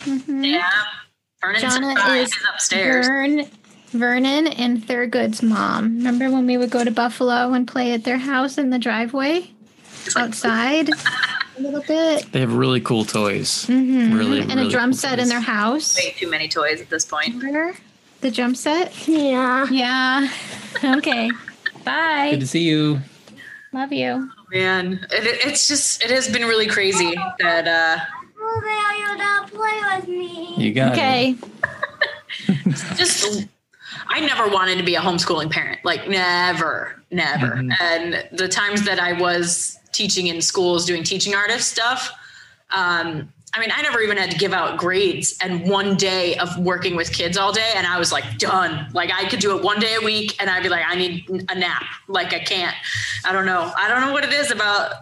Mm-hmm. Yeah. Vernon Jana is is upstairs. Vern, Vernon and Thurgood's mom. Remember when we would go to Buffalo and play at their house in the driveway outside a little bit? They have really cool toys. Mhm. Really, and really a drum cool set in their house. way too many toys at this point. Remember the drum set? Yeah. Yeah. Okay. Bye. Good to see you. Love you. Man, it, it- it's just it has been really crazy that uh Blueberry, you don't play with me. You got it. Okay. just I never wanted to be a homeschooling parent. Like never, never. Mhm. And the times that I was teaching in schools doing teaching artist stuff, um, I mean, I never even had to give out grades and one day of working with kids all day. And I was like, done. Like I could do it one day a week and I'd be like, I need a nap. Like I can't, I don't know. I don't know what it is about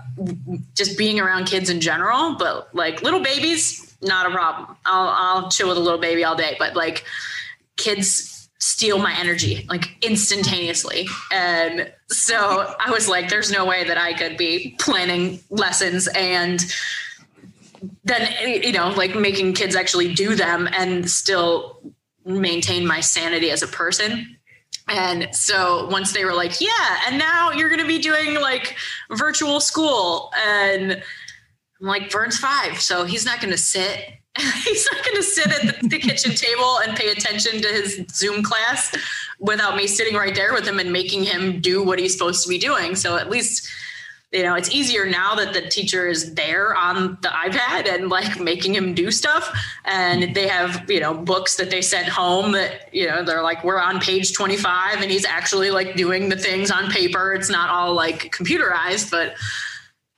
just being around kids in general, but like little babies, not a problem. I'll, I'll chill with a little baby all day, but like kids steal my energy like instantaneously. And so I was like, there's no way that I could be planning lessons and then, you know, like making kids actually do them and still maintain my sanity as a person. And so once they were like, yeah, and now you're going to be doing like virtual school. And I'm like, Vern's five. So he's not going to sit he's not going to sit at the, the, kitchen table and pay attention to his Zoom class without me sitting right there with him and making him do what he's supposed to be doing. So at least, you know, it's easier now that the teacher is there on the iPad and like making him do stuff. And they have, you know, books that they sent home that, you know, they're like, we're on page 25 and he's actually like doing the things on paper. It's not all like computerized, but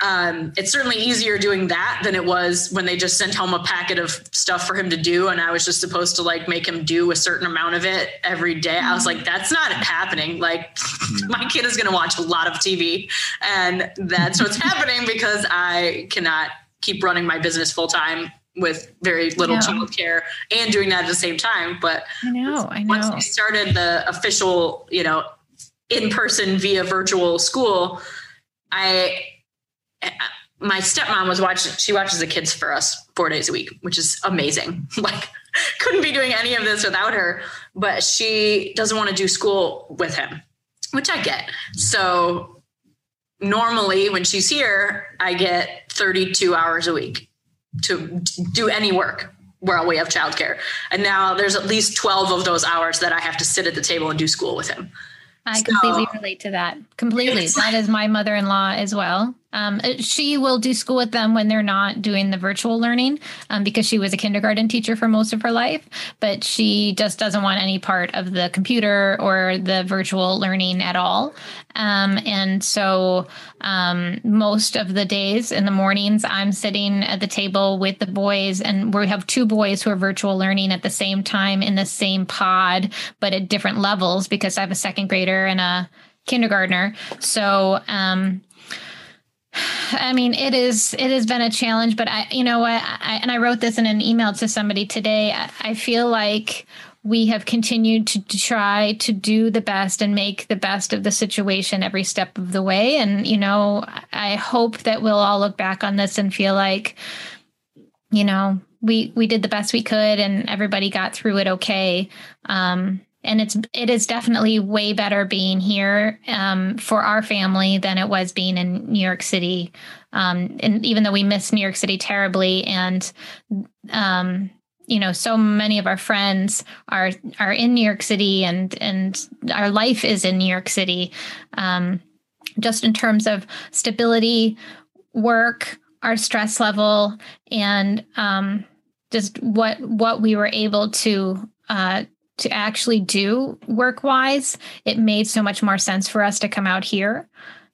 um, it's certainly easier doing that than it was when they just sent home a packet of stuff for him to do and i was just supposed to like make him do a certain amount of it every day. I was like that's not happening. Like my kid is going to watch a lot of tv and that's what's happening because i cannot keep running my business full time with very little child care and doing that at the same time but i know i know. once we started the official you know in person via virtual school i my stepmom was watching she watches the kids for us four days a week which is amazing like couldn't be doing any of this without her but she doesn't want to do school with him which i get so normally when she's here i get 32 hours a week to do any work where we have childcare and now there's at least 12 of those hours that i have to sit at the table and do school with him I completely relate to that. Completely. That is my mother in law as well. Um, uh, she will do school with them when they're not doing the virtual learning um, because she was a kindergarten teacher for most of her life, but she just doesn't want any part of the computer or the virtual learning at all. Um, and so um, most of the days in the mornings, I'm sitting at the table with the boys, and we have two boys who are virtual learning at the same time in the same pod, but at different levels because I have a second grader and a kindergartner. So, um, I mean, it is. It has been a challenge, but I, you know what, I, and I wrote this in an email to somebody today. I, I feel like we have continued to, try to do the best and make the best of the situation every step of the way. And you know, I hope that we'll all look back on this and feel like, you know, we we did the best we could, and everybody got through it okay. Um, and it's it is definitely way better being here um, for our family than it was being in New York City. Um, and even though we miss New York City terribly, and um, you know, so many of our friends are are in New York City, and and our life is in New York City. Um, just in terms of stability, work, our stress level, and um, just what what we were able to uh, to actually do work wise, it made so much more sense for us to come out here.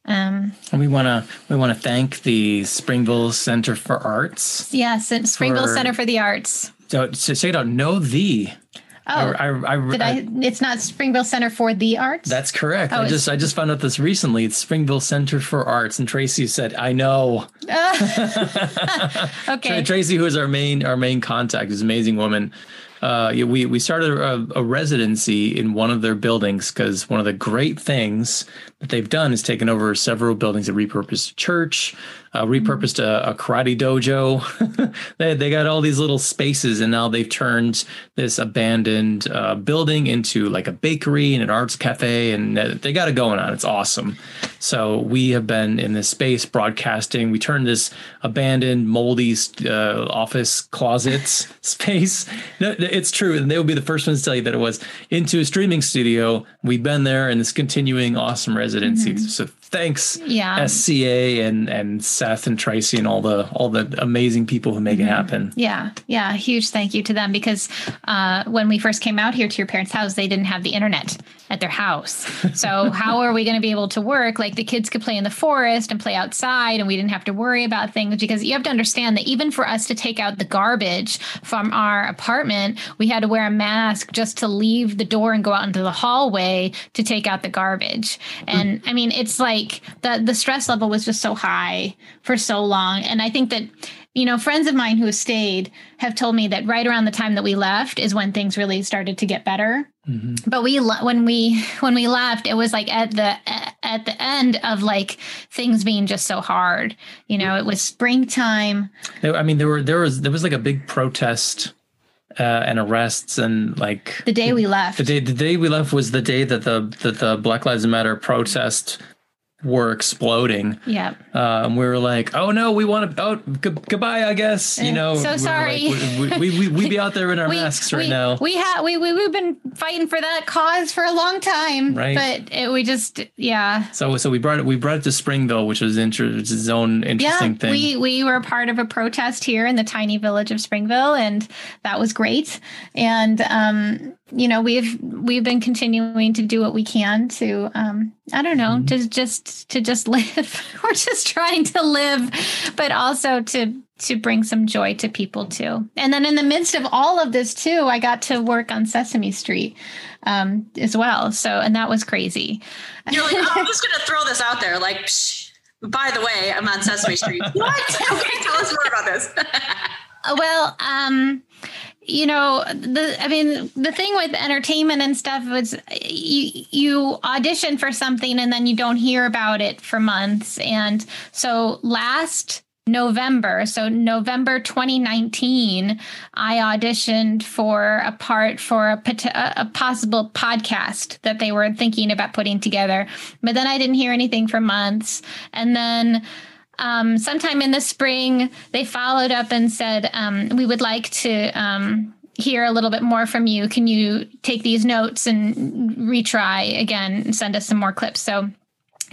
Um, and we want to we want to thank the Springville Center for Arts. Yes, and Springville for, Center for the Arts. So to say it out, know the. Oh, I, I, I, did I, It's not Springville Center for the Arts. That's correct. Oh, I just I just found out this recently. It's Springville Center for Arts, and Tracy said, "I know." Uh, okay. Tracy, who is our main our main contact, is an amazing woman uh, we we started a, a, residency in one of their buildings because one of the great things that they've done is taken over several buildings that repurposed church, uh, repurposed a, a, karate dojo. they they got all these little spaces, and now they've turned this abandoned uh, building into like a bakery and an arts cafe, and they got it going on. It's awesome. So we have been in this space broadcasting. We turned this abandoned, moldy uh, office closets space. No, it's true, and they will be the first ones to tell you that it was into a streaming studio. We've been there, and this continuing awesome residency. Mm-hmm. So thanks Yeah. SCA and and Seth and Tracy and all the all the amazing people who make Mm-hmm. it happen. Yeah, yeah, huge thank you to them because uh, when we first came out here to your parents' house, they didn't have the internet at their house. So how are we going to be able to work? Like the kids could play in the forest and play outside, and we didn't have to worry about things because you have to understand that even for us to take out the garbage from our apartment, we had to wear a mask just to leave the door and go out into the hallway to take out the garbage. And I mean, it's like the the stress level was just so high for so long, and I think that you know, friends of mine who stayed have told me that right around the time that we left is when things really started to get better. But we when we when we left, it was like at the at the end of like things being just so hard. You know, it was springtime. I mean, there were there was there was like a big protest uh, and arrests and like The day we left, the day the day we left was the day that the that the Black Lives Matter protest were exploding. yeah, and we were like, oh no, we want to, oh, g- goodbye, I guess. You Eh, know, so we sorry. like, we, we, we, we be out there in our masks right we, now. We have we, we we've been fighting for that cause for a long time, Right. But it, we just yeah so, so we brought it, we brought it to Springville, which was inter- it's its own interesting yeah, thing. we we were part of a protest here in the tiny village of Springville, and that was great. And um, you know, we've we've been continuing to do what we can to um, I don't know, to just to just live. we're just trying to live, but also to to bring some joy to people too. And then in the midst of all of this too, I got to work on Sesame Street um, as well. So and that was crazy. You're like, oh, I'm just gonna throw this out there. Like, psh, by the way, I'm on Sesame Street. what? Okay, tell us more about this. Well, um, you know, the I mean, the thing with entertainment and stuff was you you audition for something and then you don't hear about it for months. And so last November, so November 2019, I auditioned for a part for a, a possible podcast that they were thinking about putting together. But then I didn't hear anything for months. And then um, sometime in the spring, they followed up and said, um, We would like to um, hear a little bit more from you. Can you take these notes and retry again and send us some more clips? So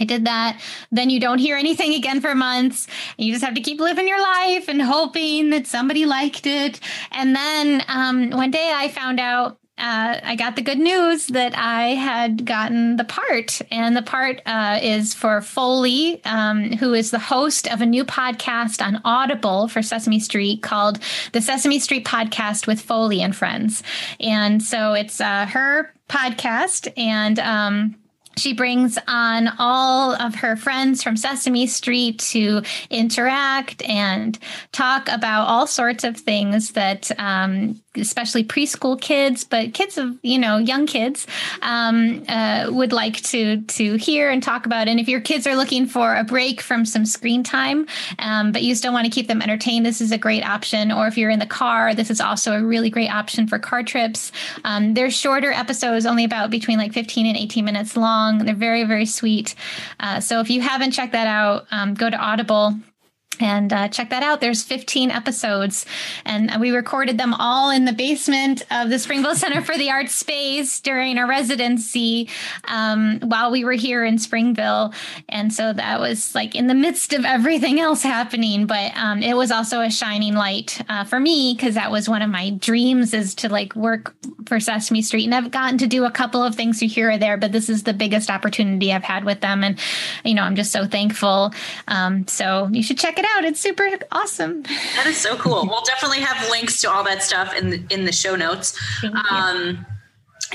I did that. Then you don't hear anything again for months. You just have to keep living your life and hoping that somebody liked it. And then um, one day I found out uh, I got the good news that I had gotten the part, and the part uh, is for Foley, um, who is the host of a new podcast on Audible for Sesame Street called the Sesame Street Podcast with Foley and Friends. And so it's uh, her podcast, and um, she brings on all of her friends from Sesame Street to interact and talk about all sorts of things that, um, especially preschool kids, but kids of you know young kids um, uh, would like to to hear and talk about. And if your kids are looking for a break from some screen time, um, but you still want to keep them entertained, this is a great option. Or if you're in the car, this is also a really great option for car trips. Um, they're shorter episodes, only about between like 15 and 18 minutes long. They're very, very sweet. Uh, so if you haven't checked that out, um, go to Audible and uh, check that out. There's 15 episodes, and we recorded them all in the basement of the Springville Center for the Arts space during our residency um, while we were here in Springville. And so that was like in the midst of everything else happening, but um, it was also a shining light uh, for me because that was one of my dreams is to like work for Sesame Street. And I've gotten to do a couple of things here or there, but this is the biggest opportunity I've had with them. And, you know, I'm just so thankful. Um, so you should check it out. It's super awesome. That is so cool. We'll definitely have links to all that stuff in the, in the show notes. Um,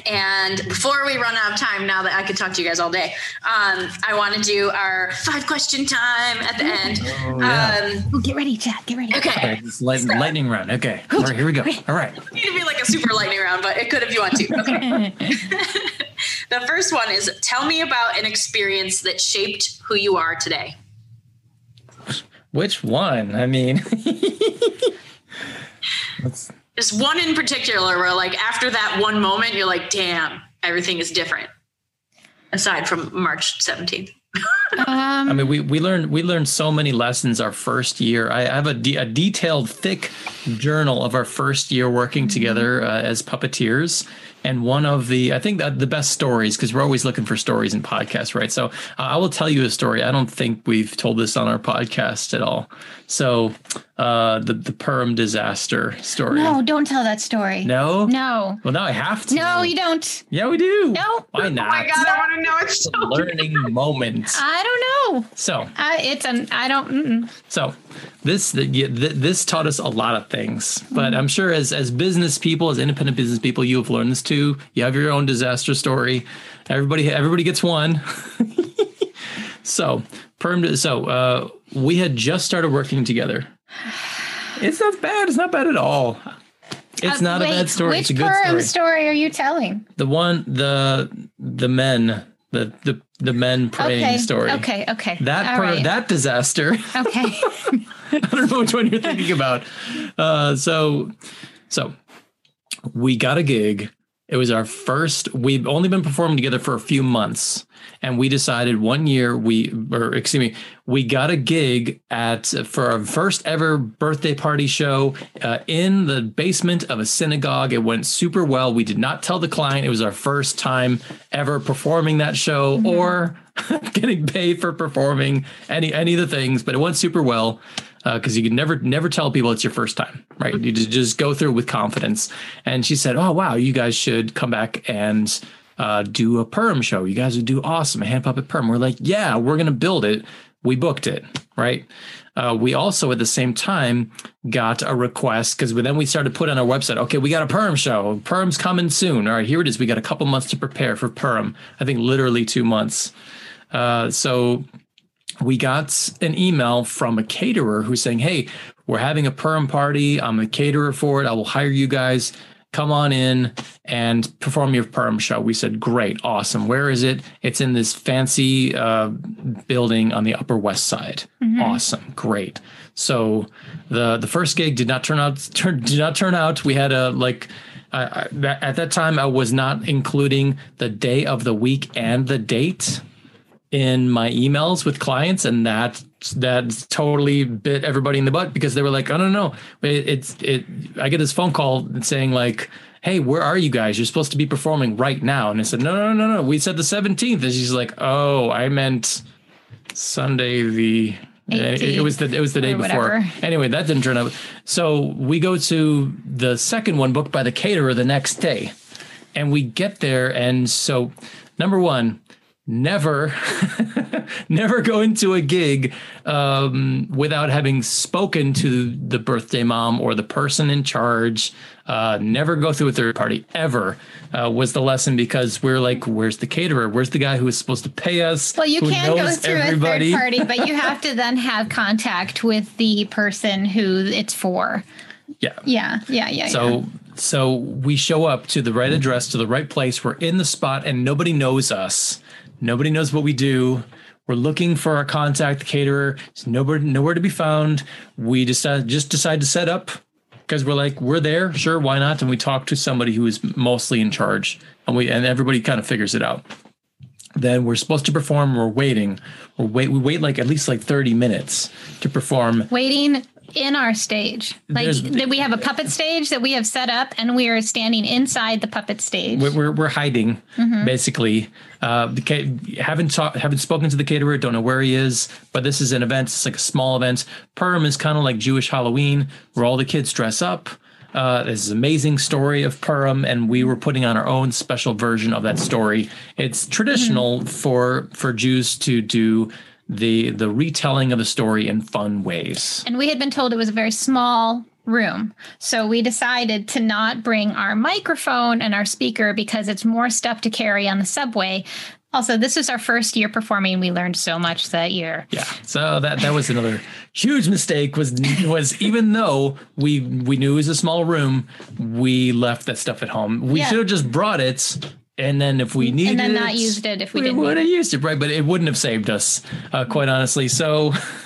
and before we run out of time, now that I could talk to you guys all day, um, I want to do our five question time at the end. Oh, yeah. Um, Ooh, get ready, Chad. Get ready. okay. Okay, it's light, lightning round. Okay. All right, here we go. All right. It need to be like a super lightning round, but it could if you want to. Okay. the first one is tell me about an experience that shaped who you are today. Which one? I mean, let's, one in particular where, like, after that one moment, you're like, damn, everything is different. Aside from March 17th. Um, I mean, we we learned we learned so many lessons our first year. I have a, de- a detailed, thick journal of our first year working together uh, as puppeteers. And one of the, I think that the best stories, because we're always looking for stories in podcasts, right? So uh, I will tell you a story. I don't think we've told this on our podcast at all. So uh, the the Purim disaster story. no, don't tell that story. No? No. Well, now I have to. No, you don't. Yeah, we do. No. Why not? Oh my god, I want to know it's It's a learning moment. I don't know. So I, it's an. I don't. Mm-mm. So this the, yeah, th- this taught us a lot of things, but I'm sure as as business people, as independent business people, you have learned this too. You have your own disaster story. Everybody everybody gets one. so Purim. So uh, we had just started working together. It's not bad. It's not bad at all. It's Uh, not a bad story. Which it's a good Purim story. story are you telling? The one the the men the the the men praying okay. story. Okay. Okay. That per, right. that disaster. Okay. I don't know which one you're thinking about. Uh, so, so we got a gig. It was our first. We've only been performing together for a few months, and we decided one year we, or excuse me, we got a gig at for our first ever birthday party show uh, in the basement of a synagogue. It went super well. We did not tell the client. It was our first time ever performing that show or getting paid for performing any any of the things, but it went super well because you can never never tell people it's your first time, right? You just, just go through with confidence. And she said, "Oh wow, you guys should come back and uh, do a Purim show. You guys would do awesome, a hand puppet Purim." We're like, "Yeah, we're gonna build it." We booked it, right? Uh, we also at the same time got a request because then we started to put on our website. Okay, we got a Purim show. Purim's coming soon. All right, here it is. We got a couple months to prepare for Purim. I think literally two months. Uh, so we got an email from a caterer who's saying, Hey, we're having a Purim party. I'm a caterer for it. I will hire you guys. Come on in and perform your Purim show. We said, Great, awesome. Where is it? It's in this fancy uh, building on the Upper West Side. Awesome, great. So the the first gig did not turn out turn, did not turn out. We had a like I, I, at that time I was not including the day of the week and the date in my emails with clients and that that totally bit everybody in the butt because they were like, "Oh no, no, it, it's it." I get this phone call saying like, "Hey, where are you guys? You're supposed to be performing right now." And I said, "No, no, no, no. We said the 17th." And she's like, "Oh, I meant Sunday the." It, it was the it was the day before. whatever. Anyway, that didn't turn out. So we go to the second one booked by the caterer the next day, and we get there, and so number one, never never go into a gig um, without having spoken to the birthday mom or the person in charge uh, never go through a third party ever uh, was the lesson because we're like where's the caterer where's the guy who is supposed to pay us Well, you can go through everybody? a third party, but you have to then have contact with the person who it's for. yeah Yeah. Yeah. Yeah. yeah. So so we show up to the right address to the right place. We're in the spot and nobody knows us. Nobody knows what we do. We're looking for our contact caterer. It's nowhere nowhere to be found. We decide just decide to set up because we're like we're there. Sure, why not? And we talk to somebody who is mostly in charge, and we and everybody kind of figures it out. Then we're supposed to perform. We're waiting. We wait. We wait like at least like thirty minutes to perform. waiting in our stage. Like There's- that we have a puppet stage that we have set up and we are standing inside the puppet stage. we're we're, we're hiding Mm-hmm. basically. Uh, the haven't talked, haven't spoken to the caterer, don't know where he is. But this is an event. It's like a small event. Purim is kind of like Jewish Halloween, where all the kids dress up. Uh, this is an amazing story of Purim, and we were putting on our own special version of that story. It's traditional Mm-hmm. for for Jews to do the the retelling of the story in fun ways. and we had been told it was a very small room. So we decided to not bring our microphone and our speaker because it's more stuff to carry on the subway. Also, this is our first year performing. We learned so much that year. Yeah. So that that was another huge mistake was was even though we we knew it was a small room, we left that stuff at home. We Yeah. should have just brought it and then if we needed And then not used it if we we didn't would have used it, right? But it wouldn't have saved us, uh, quite honestly. So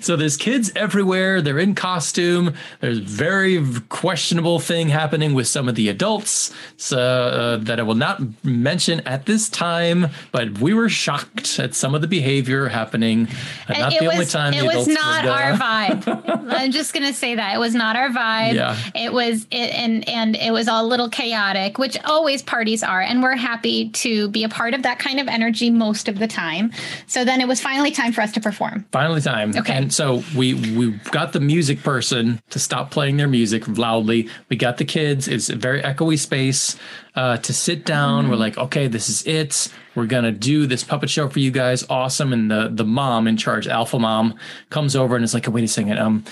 so there's kids everywhere. They're in costume. There's very questionable thing happening with some of the adults so, uh, that I will not mention at this time. But we were shocked at some of the behavior happening. And not it the was, only time it was not would, uh, our vibe. I'm just gonna say that it was not our vibe. Yeah. It was it and and it was all a little chaotic, which always parties are, and we're happy to be a part of that kind of energy most of the time. So then it was finally time for us to perform. Finally, time. Okay. And so we we got the music person to stop playing their music loudly. We got the kids. It's a very echoey space uh, to sit down. We're like, okay, this is it. We're gonna do this puppet show for you guys. Awesome. And the the mom in charge, Alpha Mom, comes over and is like, wait a second. Um,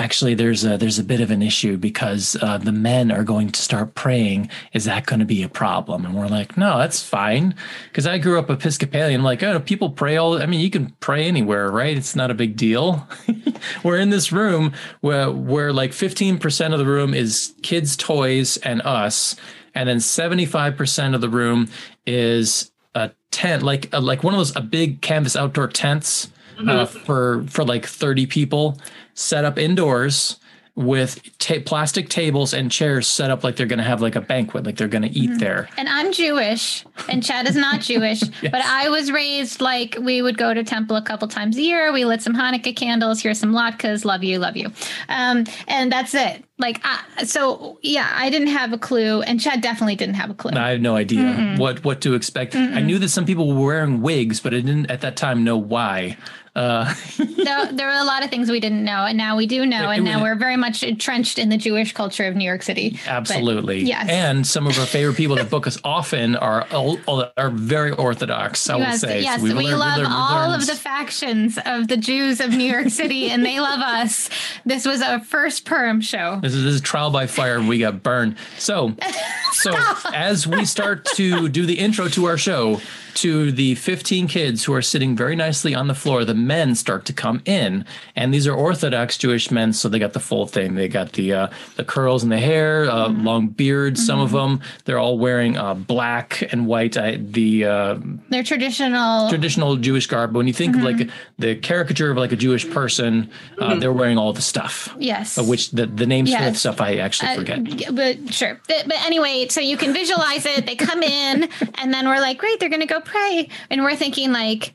actually, there's a there's a bit of an issue because uh, the men are going to start praying. Is that going to be a problem? And we're like, no, that's fine. Because I grew up Episcopalian. Like, oh, people pray all. I mean, you can pray anywhere, right? It's not a big deal. we're in this room where where like 15% of the room is kids' toys and us, and then 75% of the room is a tent, like uh, like one of those a big canvas outdoor tents uh, for for like 30 people set up indoors with ta- plastic tables and chairs set up like they're going to have like a banquet, like they're going to eat there. And I'm Jewish, and Chad is not Jewish, but I was raised like we would go to temple a couple times a year. We lit some Hanukkah candles. Here's some latkes. Love you, love you. Um, and that's it. Like, I, so yeah, I didn't have a clue, and Chad definitely didn't have a clue. I have no idea what what to expect. I knew that some people were wearing wigs, but I didn't at that time know why. Uh, there, there were a lot of things we didn't know, and now we do know, It- and it now was- we're very much entrenched in the Jewish culture of New York City. But absolutely. yes. And some of our favorite people that book us often are all- are very orthodox. I will Yes, say. yes, We've we learned- love learned- all learned- of the factions of the Jews of New York City, and they love us. This was our first Purim show. This is, this is trial by fire. and We got burned. So, so as we start to do the intro to our show, to the 15 kids who are sitting very nicely on the floor, the men start to come in, and these are Orthodox Jewish men, so they got the full thing. They got the uh, the curls in the hair, uh, long beards. Some of them, they're all wearing uh, black and white. I, the uh, They're traditional. traditional Jewish garb. When you think of like the caricature of like a Jewish person, uh, they're wearing all the stuff. Yes. Of which the, the names for the stuff I actually Uh, forget. but sure. But, but anyway, so you can visualize it. They come in, and then we're like, great, they're going to go pray. And we're thinking, like,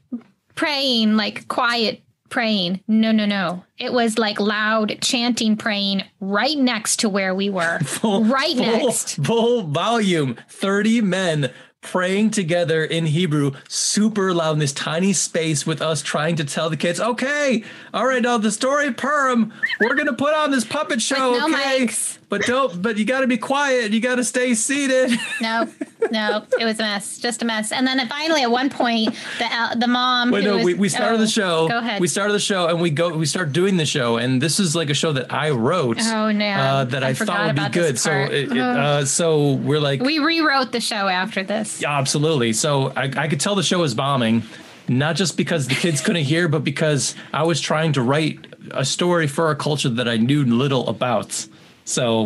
praying, like quiet praying. No, no, no. It was like loud chanting praying right next to where we were. right full, next. Full volume. 30 men praying together in Hebrew, super loud in this tiny space with us trying to tell the kids, okay, all right, now the story of Purim, we're going to put on this puppet show, no okay? mics. But don't, but you got to be quiet. You got to stay seated. No, no, it was a mess, just a mess. And then finally, at one point, the uh, the mom. Wait, who no, was- we, we started oh, the show. Go ahead. We started the show and we go, we start doing the show. And this is like a show that I wrote. Oh, no. Uh, that I I, thought would be good. So, it, it, uh, so we're like, we rewrote the show after this. Yeah, absolutely. So I, I could tell the show was bombing, not just because the kids couldn't hear, but because I was trying to write a story for a culture that I knew little about. So,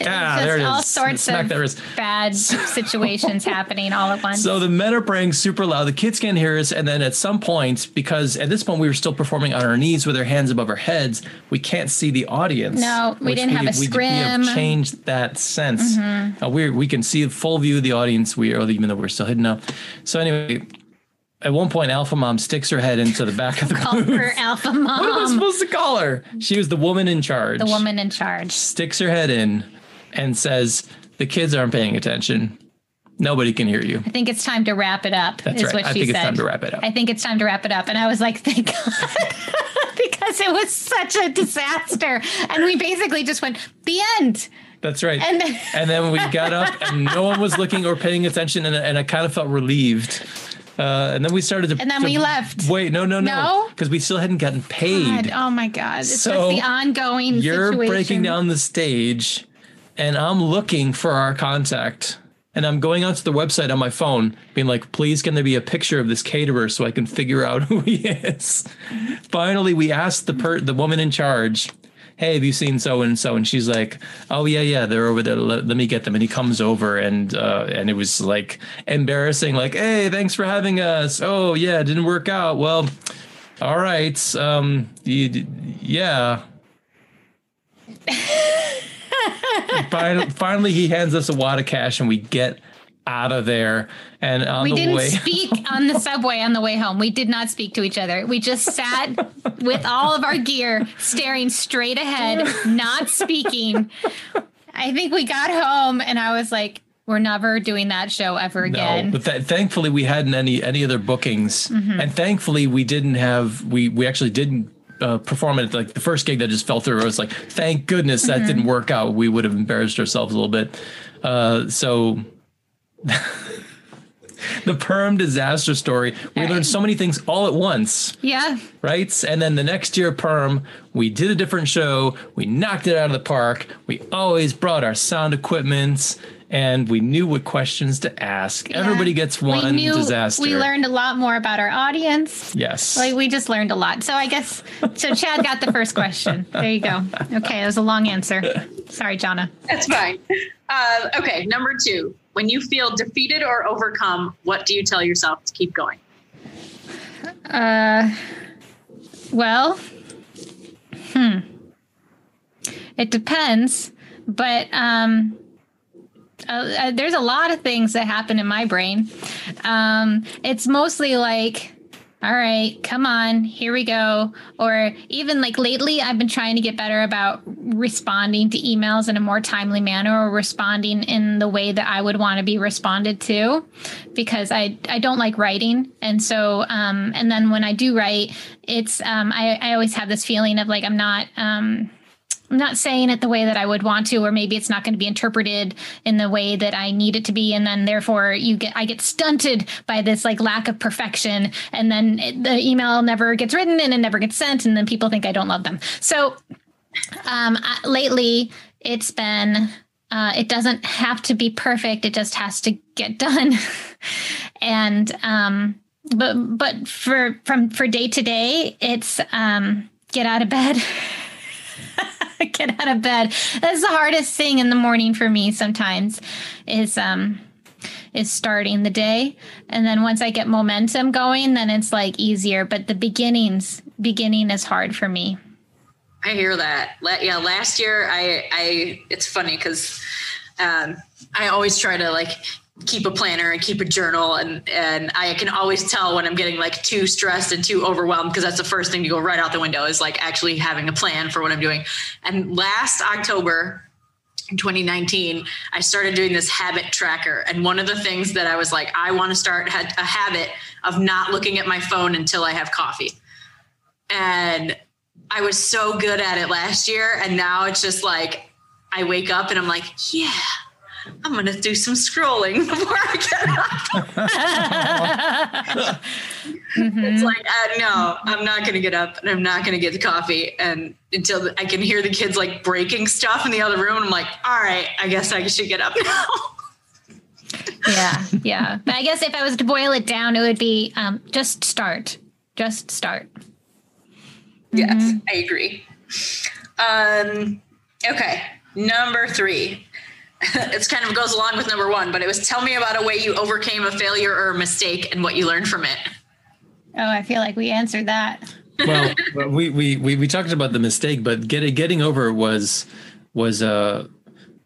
yeah, Just there it is. all sorts Smack of bad situations happening all at once. So the men are praying super loud. The kids can't hear us, and then at some point, because at this point we were still performing on our knees with our hands above our heads, we can't see the audience. No, we didn't have a we, we have. Mm-hmm. changed that sense. Uh, we we can see the full view of the audience. We are even though we're still hidden up. So anyway, at one point, Alpha Mom sticks her head into the back of the Call booth. her Alpha Mom. What am I supposed to call her? She was the woman in charge. the woman in charge. sticks her head in and says, "The kids aren't paying attention. Nobody can hear you." I think it's time to wrap it up. That's is right. what I she think said. it's time to wrap it up. I think it's time to wrap it up. And I was like, thank God. because it was such a disaster. And we basically just went, the end. That's right. And And, then- then we got up and no one was looking or paying attention, and, and I kind of felt relieved. Uh, and then we started to. And then to- we left. Wait, no, no, no, No? because we still hadn't gotten paid. God, oh my God. It's So, just the ongoing You're situation. breaking down the stage, and I'm looking for our contact. And I'm going onto the website on my phone, being like, please, can there be a picture of this caterer so I can figure out who he is? Finally, we asked the per- the woman in charge, hey, have you seen so and so? And she's like, oh yeah, yeah, they're over there. Let, let me get them. And he comes over, and uh, and it was like embarrassing. Like, hey, thanks for having us. Oh yeah, didn't work out. Well, All right. Um. You, yeah. finally, finally, he hands us a wad of cash, and we get out of there. And on we the didn't way, speak on the subway on the way home. We did not speak to each other. We just sat with all of our gear, staring straight ahead, not speaking. I think we got home, and I was like, "We're never doing that show ever again." No, but th- thankfully we hadn't any any other bookings, Mm-hmm. and thankfully we didn't have we we actually didn't uh, perform it like the first gig that just fell through. I was like, thank goodness that Mm-hmm. didn't work out. We would have embarrassed ourselves a little bit. Uh, so. The Purim disaster story. We learned so many things all at once, yeah, right? And then the next year, Purim, we did a different show. We knocked it out of the park. We always brought our sound equipment, and we knew what questions to ask. Everybody gets we one knew disaster. we learned a lot more about our audience. Yes. Like we just learned a lot. So I guess so. Chad got the first question. There you go. Okay, it was a long answer. Sorry, Jana. That's fine. Uh, okay, number two. When you feel defeated or overcome, what do you tell yourself to keep going? Uh, well, hmm. It depends, but um, uh, uh, there's a lot of things that happen in my brain. Um, it's mostly like, all right, come on, here we go. Or even like lately, I've been trying to get better about responding to emails in a more timely manner or responding in the way that I would want to be responded to because I, I don't like writing. And so, um, and then when I do write, it's, um, I, I always have this feeling of like, I'm not, um, I'm not saying it the way that I would want to, or maybe it's not going to be interpreted in the way that I need it to be, and then therefore you get I get stunted by this like lack of perfection, and then it, the email never gets written and it never gets sent, and then people think I don't love them. So um, I, lately it's been uh, it doesn't have to be perfect; it just has to get done, and um, but but for from for day to day, it's um, get out of bed. get out of bed. That's the hardest thing in the morning for me sometimes is um is starting the day. And then once I get momentum going, then it's like easier. But the beginnings beginning is hard for me. I hear that. Yeah, last year I I it's funny because um, I always try to like keep a planner and keep a journal and and I can always tell when I'm getting like too stressed and too overwhelmed because that's the first thing to go right out the window is like actually having a plan for what I'm doing. And last October in 2019, I started doing this habit tracker. And one of the things that I was like, I want to start ha- a habit of not looking at my phone until I have coffee. And I was so good at it last year. And now it's just like, I wake up and I'm like, yeah, I'm going to do some scrolling before I get up. It's like, uh, no, I'm not going to get up and I'm not going to get the coffee. And until I can hear the kids like breaking stuff in the other room, I'm like, all right, I guess I should get up now. Yeah, yeah. But I guess if I was to boil it down, it would be um, just start. Just start. Yes, I agree. Um, okay, number three. it's kind of goes along with number one, but it was tell me about a way you overcame a failure or a mistake and what you learned from it. Oh, I feel like we answered that. well, well, we, we we we talked about the mistake, but getting getting over was was uh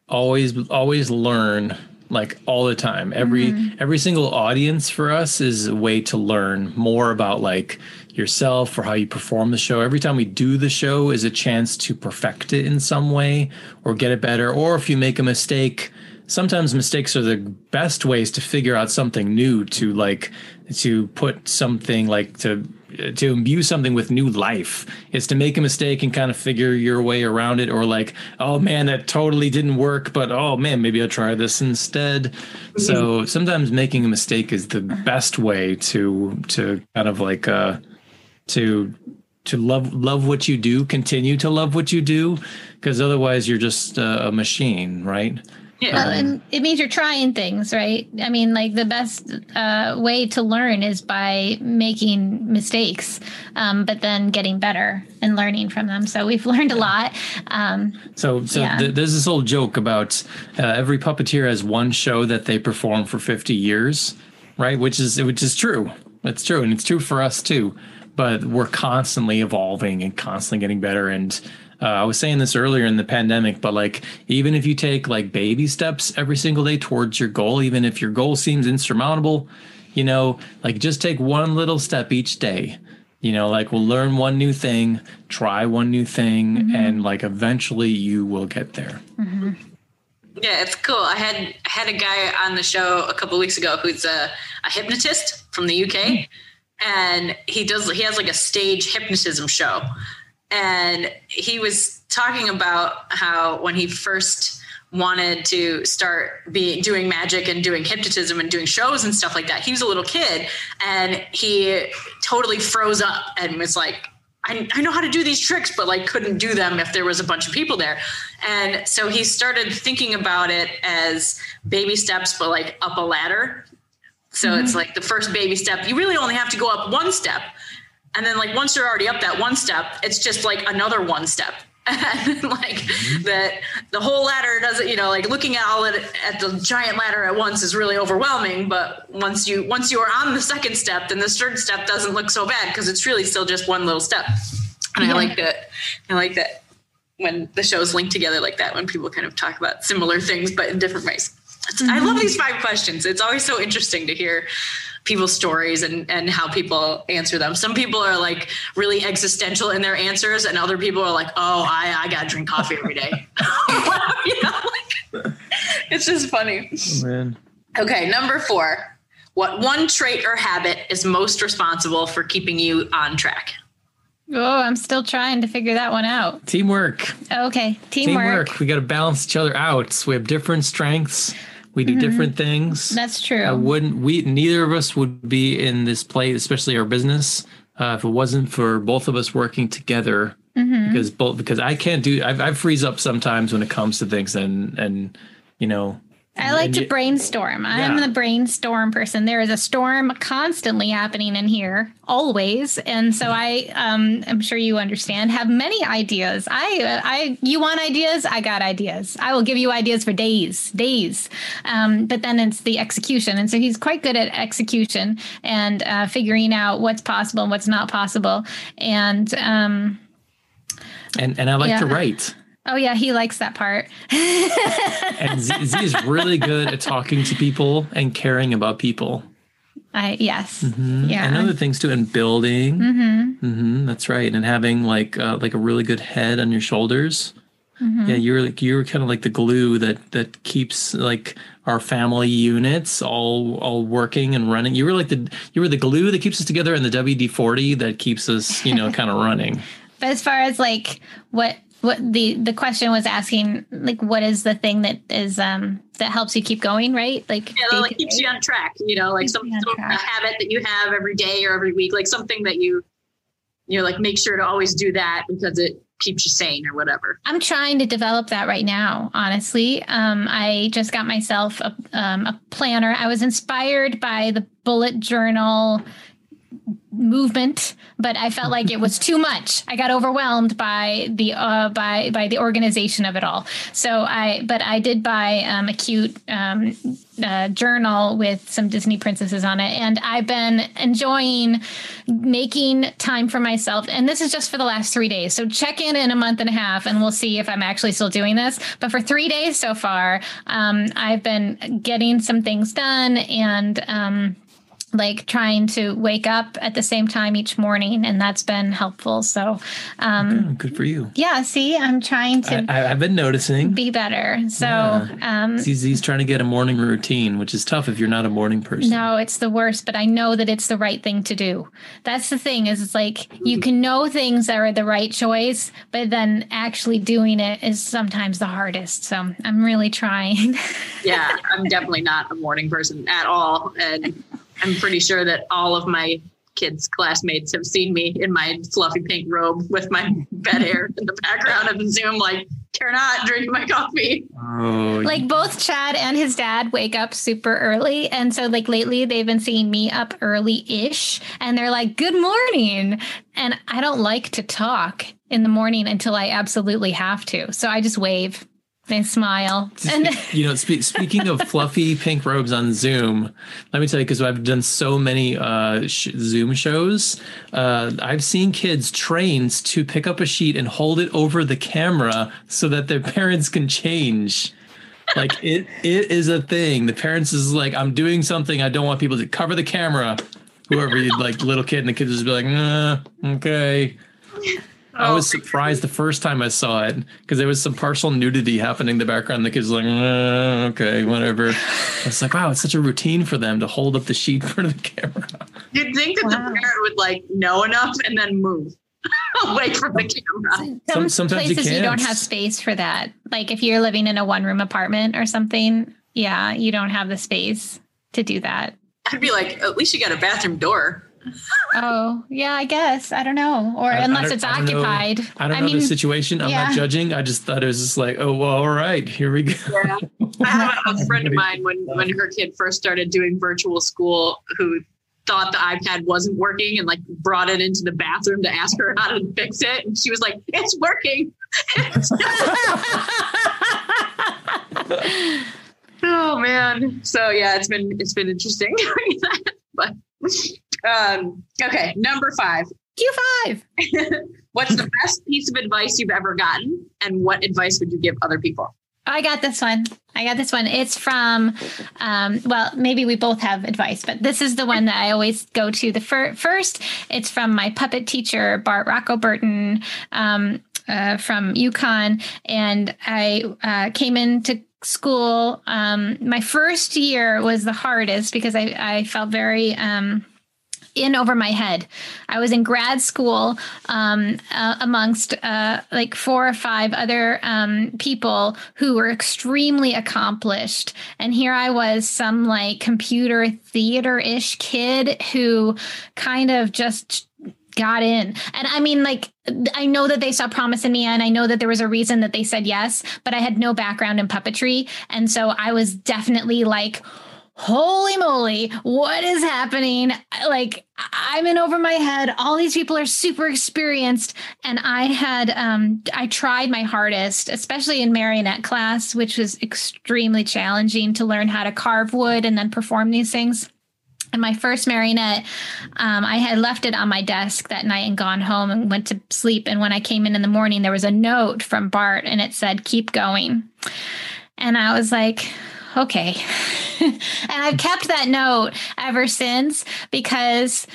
always always learn like all the time. Every every single audience for us is a way to learn more about like yourself or how you perform the show. Every time we do the show is a chance to perfect it in some way or get it better. Or if you make a mistake, sometimes mistakes are the best ways to figure out something new to like to put something like to to imbue something with new life is to make a mistake and kind of figure your way around it or like oh man that totally didn't work but oh man maybe i'll try this instead so sometimes making a mistake is the best way to to kind of like uh to to love love what you do continue to love what you do because otherwise you're just a machine right Yeah. Well, and it means you're trying things, right? I mean, like the best uh, way to learn is by making mistakes, um, but then getting better and learning from them. So we've learned a lot. Um, So, so Yeah. th- there's this old joke about uh, every puppeteer has one show that they perform for 50 years, right? Which is which is true. It's true, and it's true for us too. But we're constantly evolving and constantly getting better. And uh, I was saying this earlier in the pandemic, but like even if you take like baby steps every single day towards your goal, even if your goal seems insurmountable, you know, like just take one little step each day. You know, like we'll learn one new thing, try one new thing, Mm-hmm. and like eventually you will get there. Yeah, it's cool. I had I had a guy on the show a couple weeks ago who's a, a hypnotist from the UK, and he does he has like a stage hypnotism show, and he was talking about how when he first wanted to start being doing magic and doing hypnotism and doing shows and stuff like that. He was a little kid and he totally froze up and was like, I, I know how to do these tricks, but like couldn't do them if there was a bunch of people there. And so he started thinking about it as baby steps, but like up a ladder. So it's mm-hmm. like the first baby step. You really only have to go up one step. And then like once you're already up that one step, it's just like another one step. And like mm-hmm. that the whole ladder doesn't, you know, like looking at all it at the giant ladder at once is really overwhelming. But once you once you are on the second step, then the third step doesn't look so bad because it's really still just one little step. And I like that. I like that when the shows link together like that, when people kind of talk about similar things but in different ways. It's- I love mm-hmm. these five questions. It's always so interesting to hear people's stories and, and how people answer them. Some people are like really existential in their answers, and other people are like, oh, I, I got to drink coffee every day. you know, like, it's just funny. Oh, man. Okay, number four. What one trait or habit is most responsible for keeping you on track? Oh, I'm still trying to figure that one out. Teamwork. Okay, teamwork. Teamwork. We got to balance each other out. We have different strengths. We Mm-hmm. do different things. That's true. I wouldn't. We neither of us would be in this place, especially our business, uh, if it wasn't for both of us working together. Mm-hmm. Because both because I can't do. I, I freeze up sometimes when it comes to things, and and you know. I like to brainstorm. I'm the brainstorm person. There is a storm constantly happening in here, always, and so I, um, I'm sure you understand, have many ideas. I, I, you want ideas? I got ideas. I will give you ideas for days, days. Um, but then it's the execution, and so he's quite good at execution and uh, figuring out what's possible and what's not possible. And um, And and I like to write. Oh yeah, he likes that part. And Z, Z is really good at talking to people and caring about people. I yes, Mhm. yeah. And other things too, and building. mm-hmm. hmm that's right. And having like uh, like a really good head on your shoulders. Mm-hmm. Yeah, you're like you're kind of like the glue that that keeps like our family units all all working and running. You were like the you were the glue that keeps us together, and the WD forty that keeps us you know kind of running. But as far as like what what the the question was asking, like what is the thing that is um that helps you keep going, right? Like Yeah, like keeps you on track. You know, like some, some a habit that you have every day or every week, like something that you you know, like make sure to always do that because it keeps you sane or whatever. I'm trying to develop that right now. Honestly, um, I just got myself a, um, a planner. I was inspired by the bullet journal movement, but I felt like it was too much. I got overwhelmed by the uh, by by the organization of it all. So I, but I did buy um, a cute um, uh, journal with some Disney princesses on it, and I've been enjoying making time for myself. And this is just for the last three days. So check in in a month and a half, and we'll see if I'm actually still doing this. But for three days so far, um, I've been getting some things done and. Um, like trying to wake up at the same time each morning and that's been helpful so um good for you. yeah see i'm trying to I, I've been noticing. be better so Yeah. um ZZ's trying to get a morning routine, which is tough if you're not a morning person. no it's the worst but i know that it's the right thing to do that's the thing is it's like you can know things that are the right choice but then actually doing it is sometimes the hardest so i'm really trying Yeah, I'm definitely not a morning person at all. And I'm pretty sure that all of my kids' classmates have seen me in my fluffy pink robe with my bed hair in the background of the Zoom, like, care not, drink my coffee. Oh, like both Chad and his dad wake up super early. And so like lately they've been seeing me up early ish and they're like, good morning. And I don't like to talk in the morning until I absolutely have to. So I just wave. They smile. And you know, spe- speaking of fluffy pink robes on Zoom, let me tell you, because I've done so many uh, sh- Zoom shows, uh, I've seen kids trained to pick up a sheet and hold it over the camera so that their parents can change. Like it, it is a thing. The parents is like, I'm doing something. I don't want people to cover the camera. Whoever, you like little kid, and the kids just be like, nah, okay. I was surprised the first time I saw it because there was some partial nudity happening in the background. The kids were like, "Uh, okay, whatever. It's like, wow, it's such a routine for them to hold up the sheet in front of the camera. You'd think that Wow. the parent would like know enough and then move away from the camera. some Some- sometimes you places you, don't can't. have space for that. Like if you're living in a one room apartment or something, yeah, you don't have the space to do that. I'd be like, at least you got a bathroom door. Oh, yeah, I guess. I don't know. Or I- I unless don't- it's I don't know- occupied. I don't know the situation. I'm yeah. not judging. I just thought it was just like, oh, well, all right, here we go. Yeah. I have a friend of mine when when her kid first started doing virtual school who thought the iPad wasn't working and like brought it into the bathroom to ask her how to fix it and she was like it's working oh man so yeah it's been it's been interesting but um okay number five Q5. what's the best piece of advice you've ever gotten and what advice would you give other people I got this one. I got this one. It's from, um, well, maybe we both have advice, but this is the one that I always go to. The fir- first, it's from my puppet teacher, Bart Roccoberton um, uh, from UConn. And I uh, came into school. Um, my first year was the hardest because I, I felt very. Um, in over my head. I was in grad school um, uh, amongst uh, like four or five other um, people who were extremely accomplished. And here I was, some like computer theater ish kid who kind of just got in. And I mean, like, I know that they saw promise in me and I know that there was a reason that they said yes, but I had no background in puppetry. And so I was definitely like, holy moly, what is happening? Like, I'm in over my head. All these people are super experienced. And I had, um, I tried my hardest, especially in marionette class, which was extremely challenging to learn how to carve wood and then perform these things. And my first marionette, um, I had left it on my desk that night and gone home and went to sleep. And when I came in in the morning, there was a note from Bart and it said, keep going. And I was like, okay. and I've kept that note ever since because,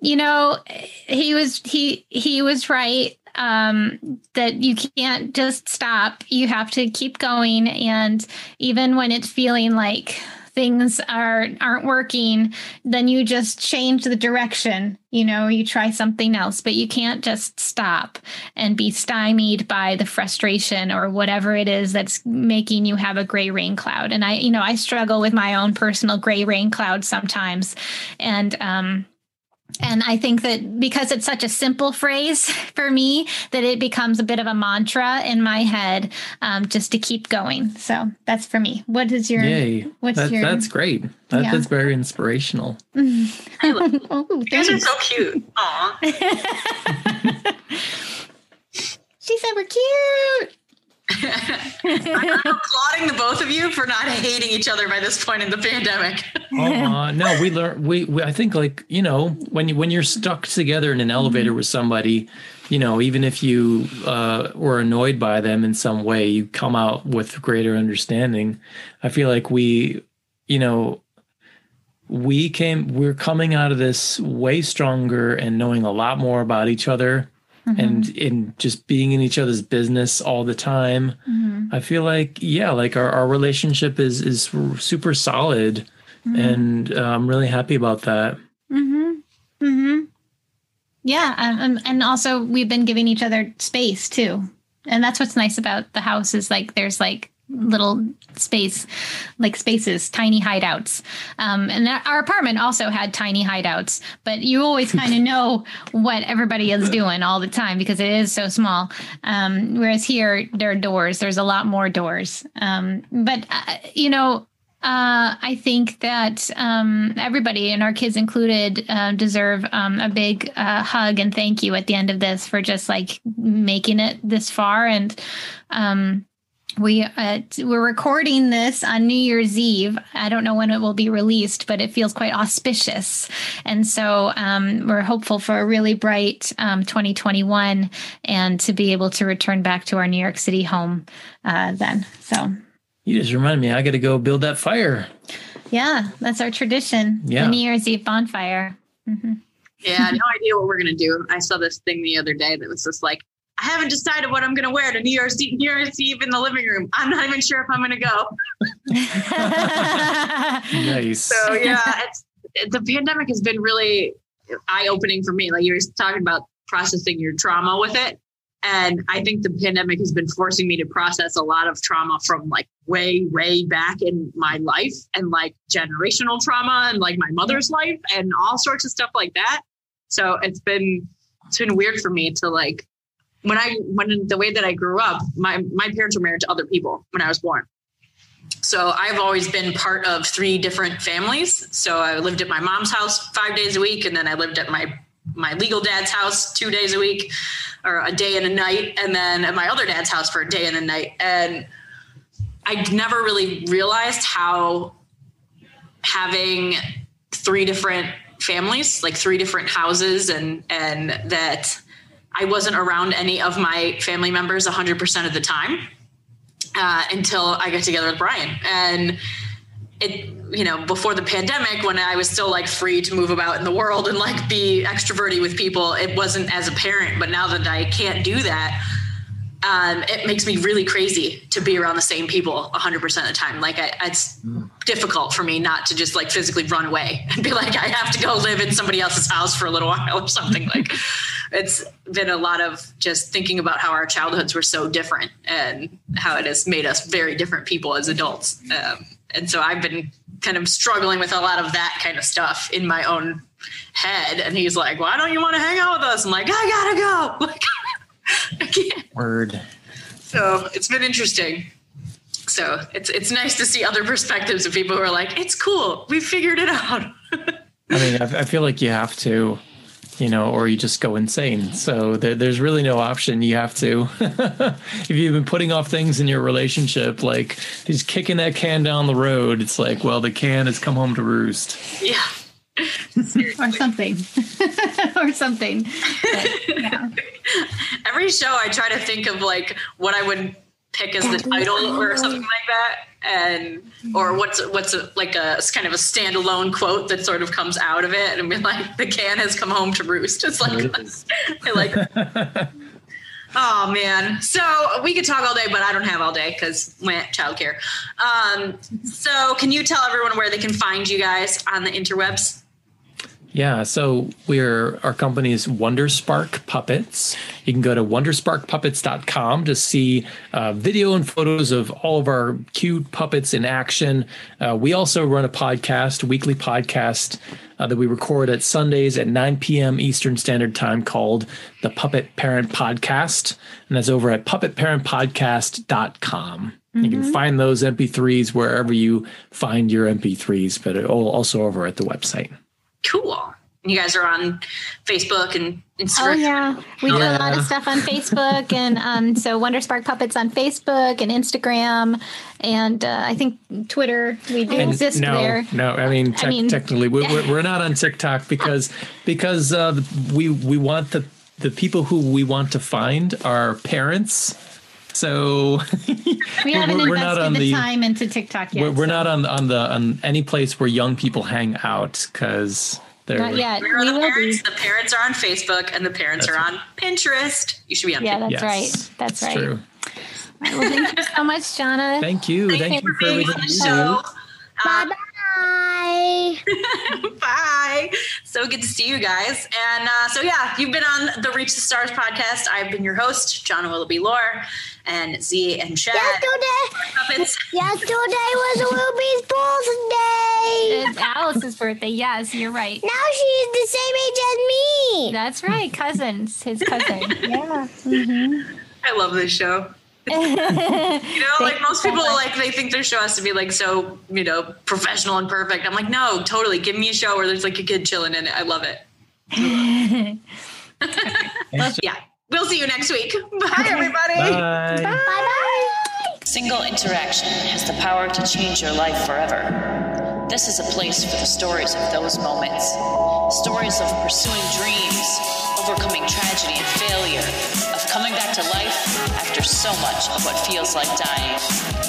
you know, he was, he, he was right um that you can't just stop you have to keep going and even when it's feeling like things are aren't working then you just change the direction. You know you try something else but you can't just stop and be stymied by the frustration or whatever it is that's making you have a gray rain cloud. And i you know i struggle with my own personal gray rain cloud sometimes. And um and I think that because it's such a simple phrase for me, that it becomes a bit of a mantra in my head, um, just to keep going. So that's for me. What is your? Yay. What's That- your? That's great. That, Yeah. That's very inspirational. oh, you guys are so cute Aw. she said we're cute. I'm applauding the both of you for not hating each other by this point in the pandemic. uh, no, we learn. We, we, I think, like you know, when you when you're stuck together in an elevator with somebody, you know, even if you uh, were annoyed by them in some way, you come out with greater understanding. I feel like we, you know, we came. We're coming out of this way stronger and knowing a lot more about each other. And in just being in each other's business all the time, I feel like yeah, like our, our relationship is is super solid, and uh, I'm really happy about that. Mm-hmm. Mm-hmm. Yeah, um, um, and also we've been giving each other space too, and that's what's nice about the house is like there's like little space, like spaces, tiny hideouts. Um, and that- our apartment also had tiny hideouts, but you always kind of know what everybody is doing all the time because it is so small. Um, whereas here there are doors. There's a lot more doors. Um, but uh, you know, uh, I think that um, everybody, and our kids included, uh, deserve um, a big uh, hug and thank you at the end of this for just like making it this far. And um, we uh, t- we're recording this on New Year's Eve. I don't know when it will be released, but it feels quite auspicious, and so um, we're hopeful for a really bright um, 2021 and to be able to return back to our New York City home uh, then. So You just reminded me, I got to go build that fire. yeah, that's our tradition. Yeah. the New Year's Eve bonfire. hmm Yeah, no idea what we're gonna do. I saw this thing the other day that was just like, I haven't decided what I'm gonna wear to New Year's Eve, New Year's Eve in the living room. I'm not even sure if I'm gonna go. Nice. So yeah, it's the pandemic has been really eye opening for me. Like you were talking about processing your trauma with it. And I think the pandemic has been forcing me to process a lot of trauma from like way, way back in my life and like generational trauma and like my mother's life and all sorts of stuff like that. So it's been it's been weird for me to like when I when the way that I grew up, my my parents were married to other people when I was born. So I've always been part of three different families. So I lived at my mom's house five days a week, and then I lived at my my legal dad's house two days a week, or a day and a night, and then at my other dad's house for a day and a night. And I never really realized how having three different families, like three different houses, and and that I wasn't around any of my family members 100% of the time uh, until I got together with Brian. And it, you know, before the pandemic, when I was still like free to move about in the world and like be extroverted with people, it wasn't as apparent. But now that I can't do that, um, it makes me really crazy to be around the same people 100% of the time. Like, I, it's difficult for me not to just like physically run away and be like, I have to go live in somebody else's house for a little while or something. like, it's been a lot of just thinking about how our childhoods were so different and how it has made us very different people as adults. Um, and so I've been kind of struggling with a lot of that kind of stuff in my own head. And he's like, Why don't you want to hang out with us? I'm like, I gotta go. Like, I can't. Word. So it's been interesting. So it's it's nice to see other perspectives of people who are like, it's cool, we figured it out. I mean, I, I feel like you have to, you know, or you just go insane. So there, there's really no option. You have to. if you've been putting off things in your relationship, like just kicking that can down the road, it's like, well, the can has come home to roost. yeah. or something or something But, yeah. Every show I try to think of like what I would pick as the title or something like that. And or what's what's a, like a kind of a standalone quote that sort of comes out of it and be like the can has come home to roost. It's like like Oh man. So we could talk all day, but I don't have all day because my childcare. Um, so can you tell everyone where they can find you guys on the interwebs? Yeah, so we're our company is Wonderspark Puppets. You can go to wondersparkpuppets.com to see uh, video and photos of all of our cute puppets in action. Uh, we also run a podcast, weekly podcast uh, that we record at Sundays at 9 p.m. Eastern Standard Time called the Puppet Parent Podcast, and that's over at puppetparentpodcast.com. You can find those MP3s wherever you find your MP3s, but also over at the website. Cool. You guys are on Facebook and Instagram. Oh yeah, we do a lot of stuff on Facebook, and um, so Wonder Spark Puppets on Facebook and Instagram, and uh, I think Twitter. We do And exist no, there. No, I mean, tec- mean- technically, we, we're, we're not on TikTok because because uh, we we want the the people who we want to find are parents. So We haven't we're- we're not invested on the, the- time into TikTok yet. we're, we're so- not on on the on any place where young people hang out because they're Not yet. Where are We the will be. parents? The parents are on Facebook and the parents That's are on Pinterest. You should be on Yeah, Pinterest. that's Yes, right. That's it's right. true. Well, thank you so much, Jana. Thank you, thank, Thank you you for for being everything on the show. do. Um, Bye. Bye. Bye. So good to see you guys. And uh, so, yeah, you've been on the Reach the Stars podcast. I've been your host, Jana Willoughby Lore, and Z and Chad. Yesterday, Puppets. yesterday was Ruby's birthday. It's Alice's birthday. Yes, you're right. Now she's the same age as me. That's right. Cousins. His cousin. Yeah. I love this show. You know, like most people, like they think their show has to be like so, you know, professional and perfect. I'm like, no, totally. Give me a show where there's like a kid chilling in it. I love it. Thanks, Yeah. We'll see you next week. Bye, everybody. Bye. Bye bye. Single interaction has the power to change your life forever. This is a place for the stories of those moments. Stories of pursuing dreams, overcoming tragedy and failure, of coming back to life after so much of what feels like dying,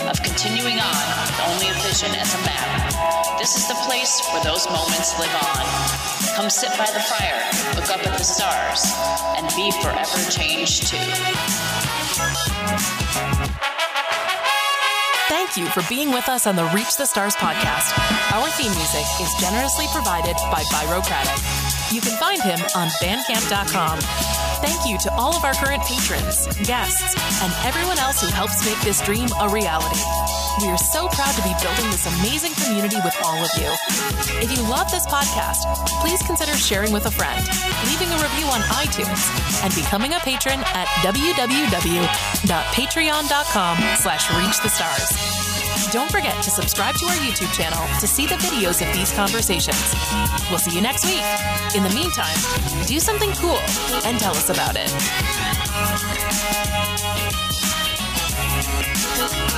of continuing on with only a vision as a map. This is the place where those moments live on. Come sit by the fire, look up at the stars, and be forever changed too. Thank you for being with us on the Reach the Stars podcast. Our theme music is generously provided by Byrocratic. You can find him on bandcamp.com. Thank you to all of our current patrons, guests, and everyone else who helps make this dream a reality. We are so proud to be building this amazing community with all of you. If you love this podcast, please consider sharing with a friend, leaving a review on iTunes, and becoming a patron at www.patreon.com slash reach the stars. Don't forget to subscribe to our YouTube channel to see the videos of these conversations. We'll see you next week. In the meantime, do something cool and tell us about it. Thank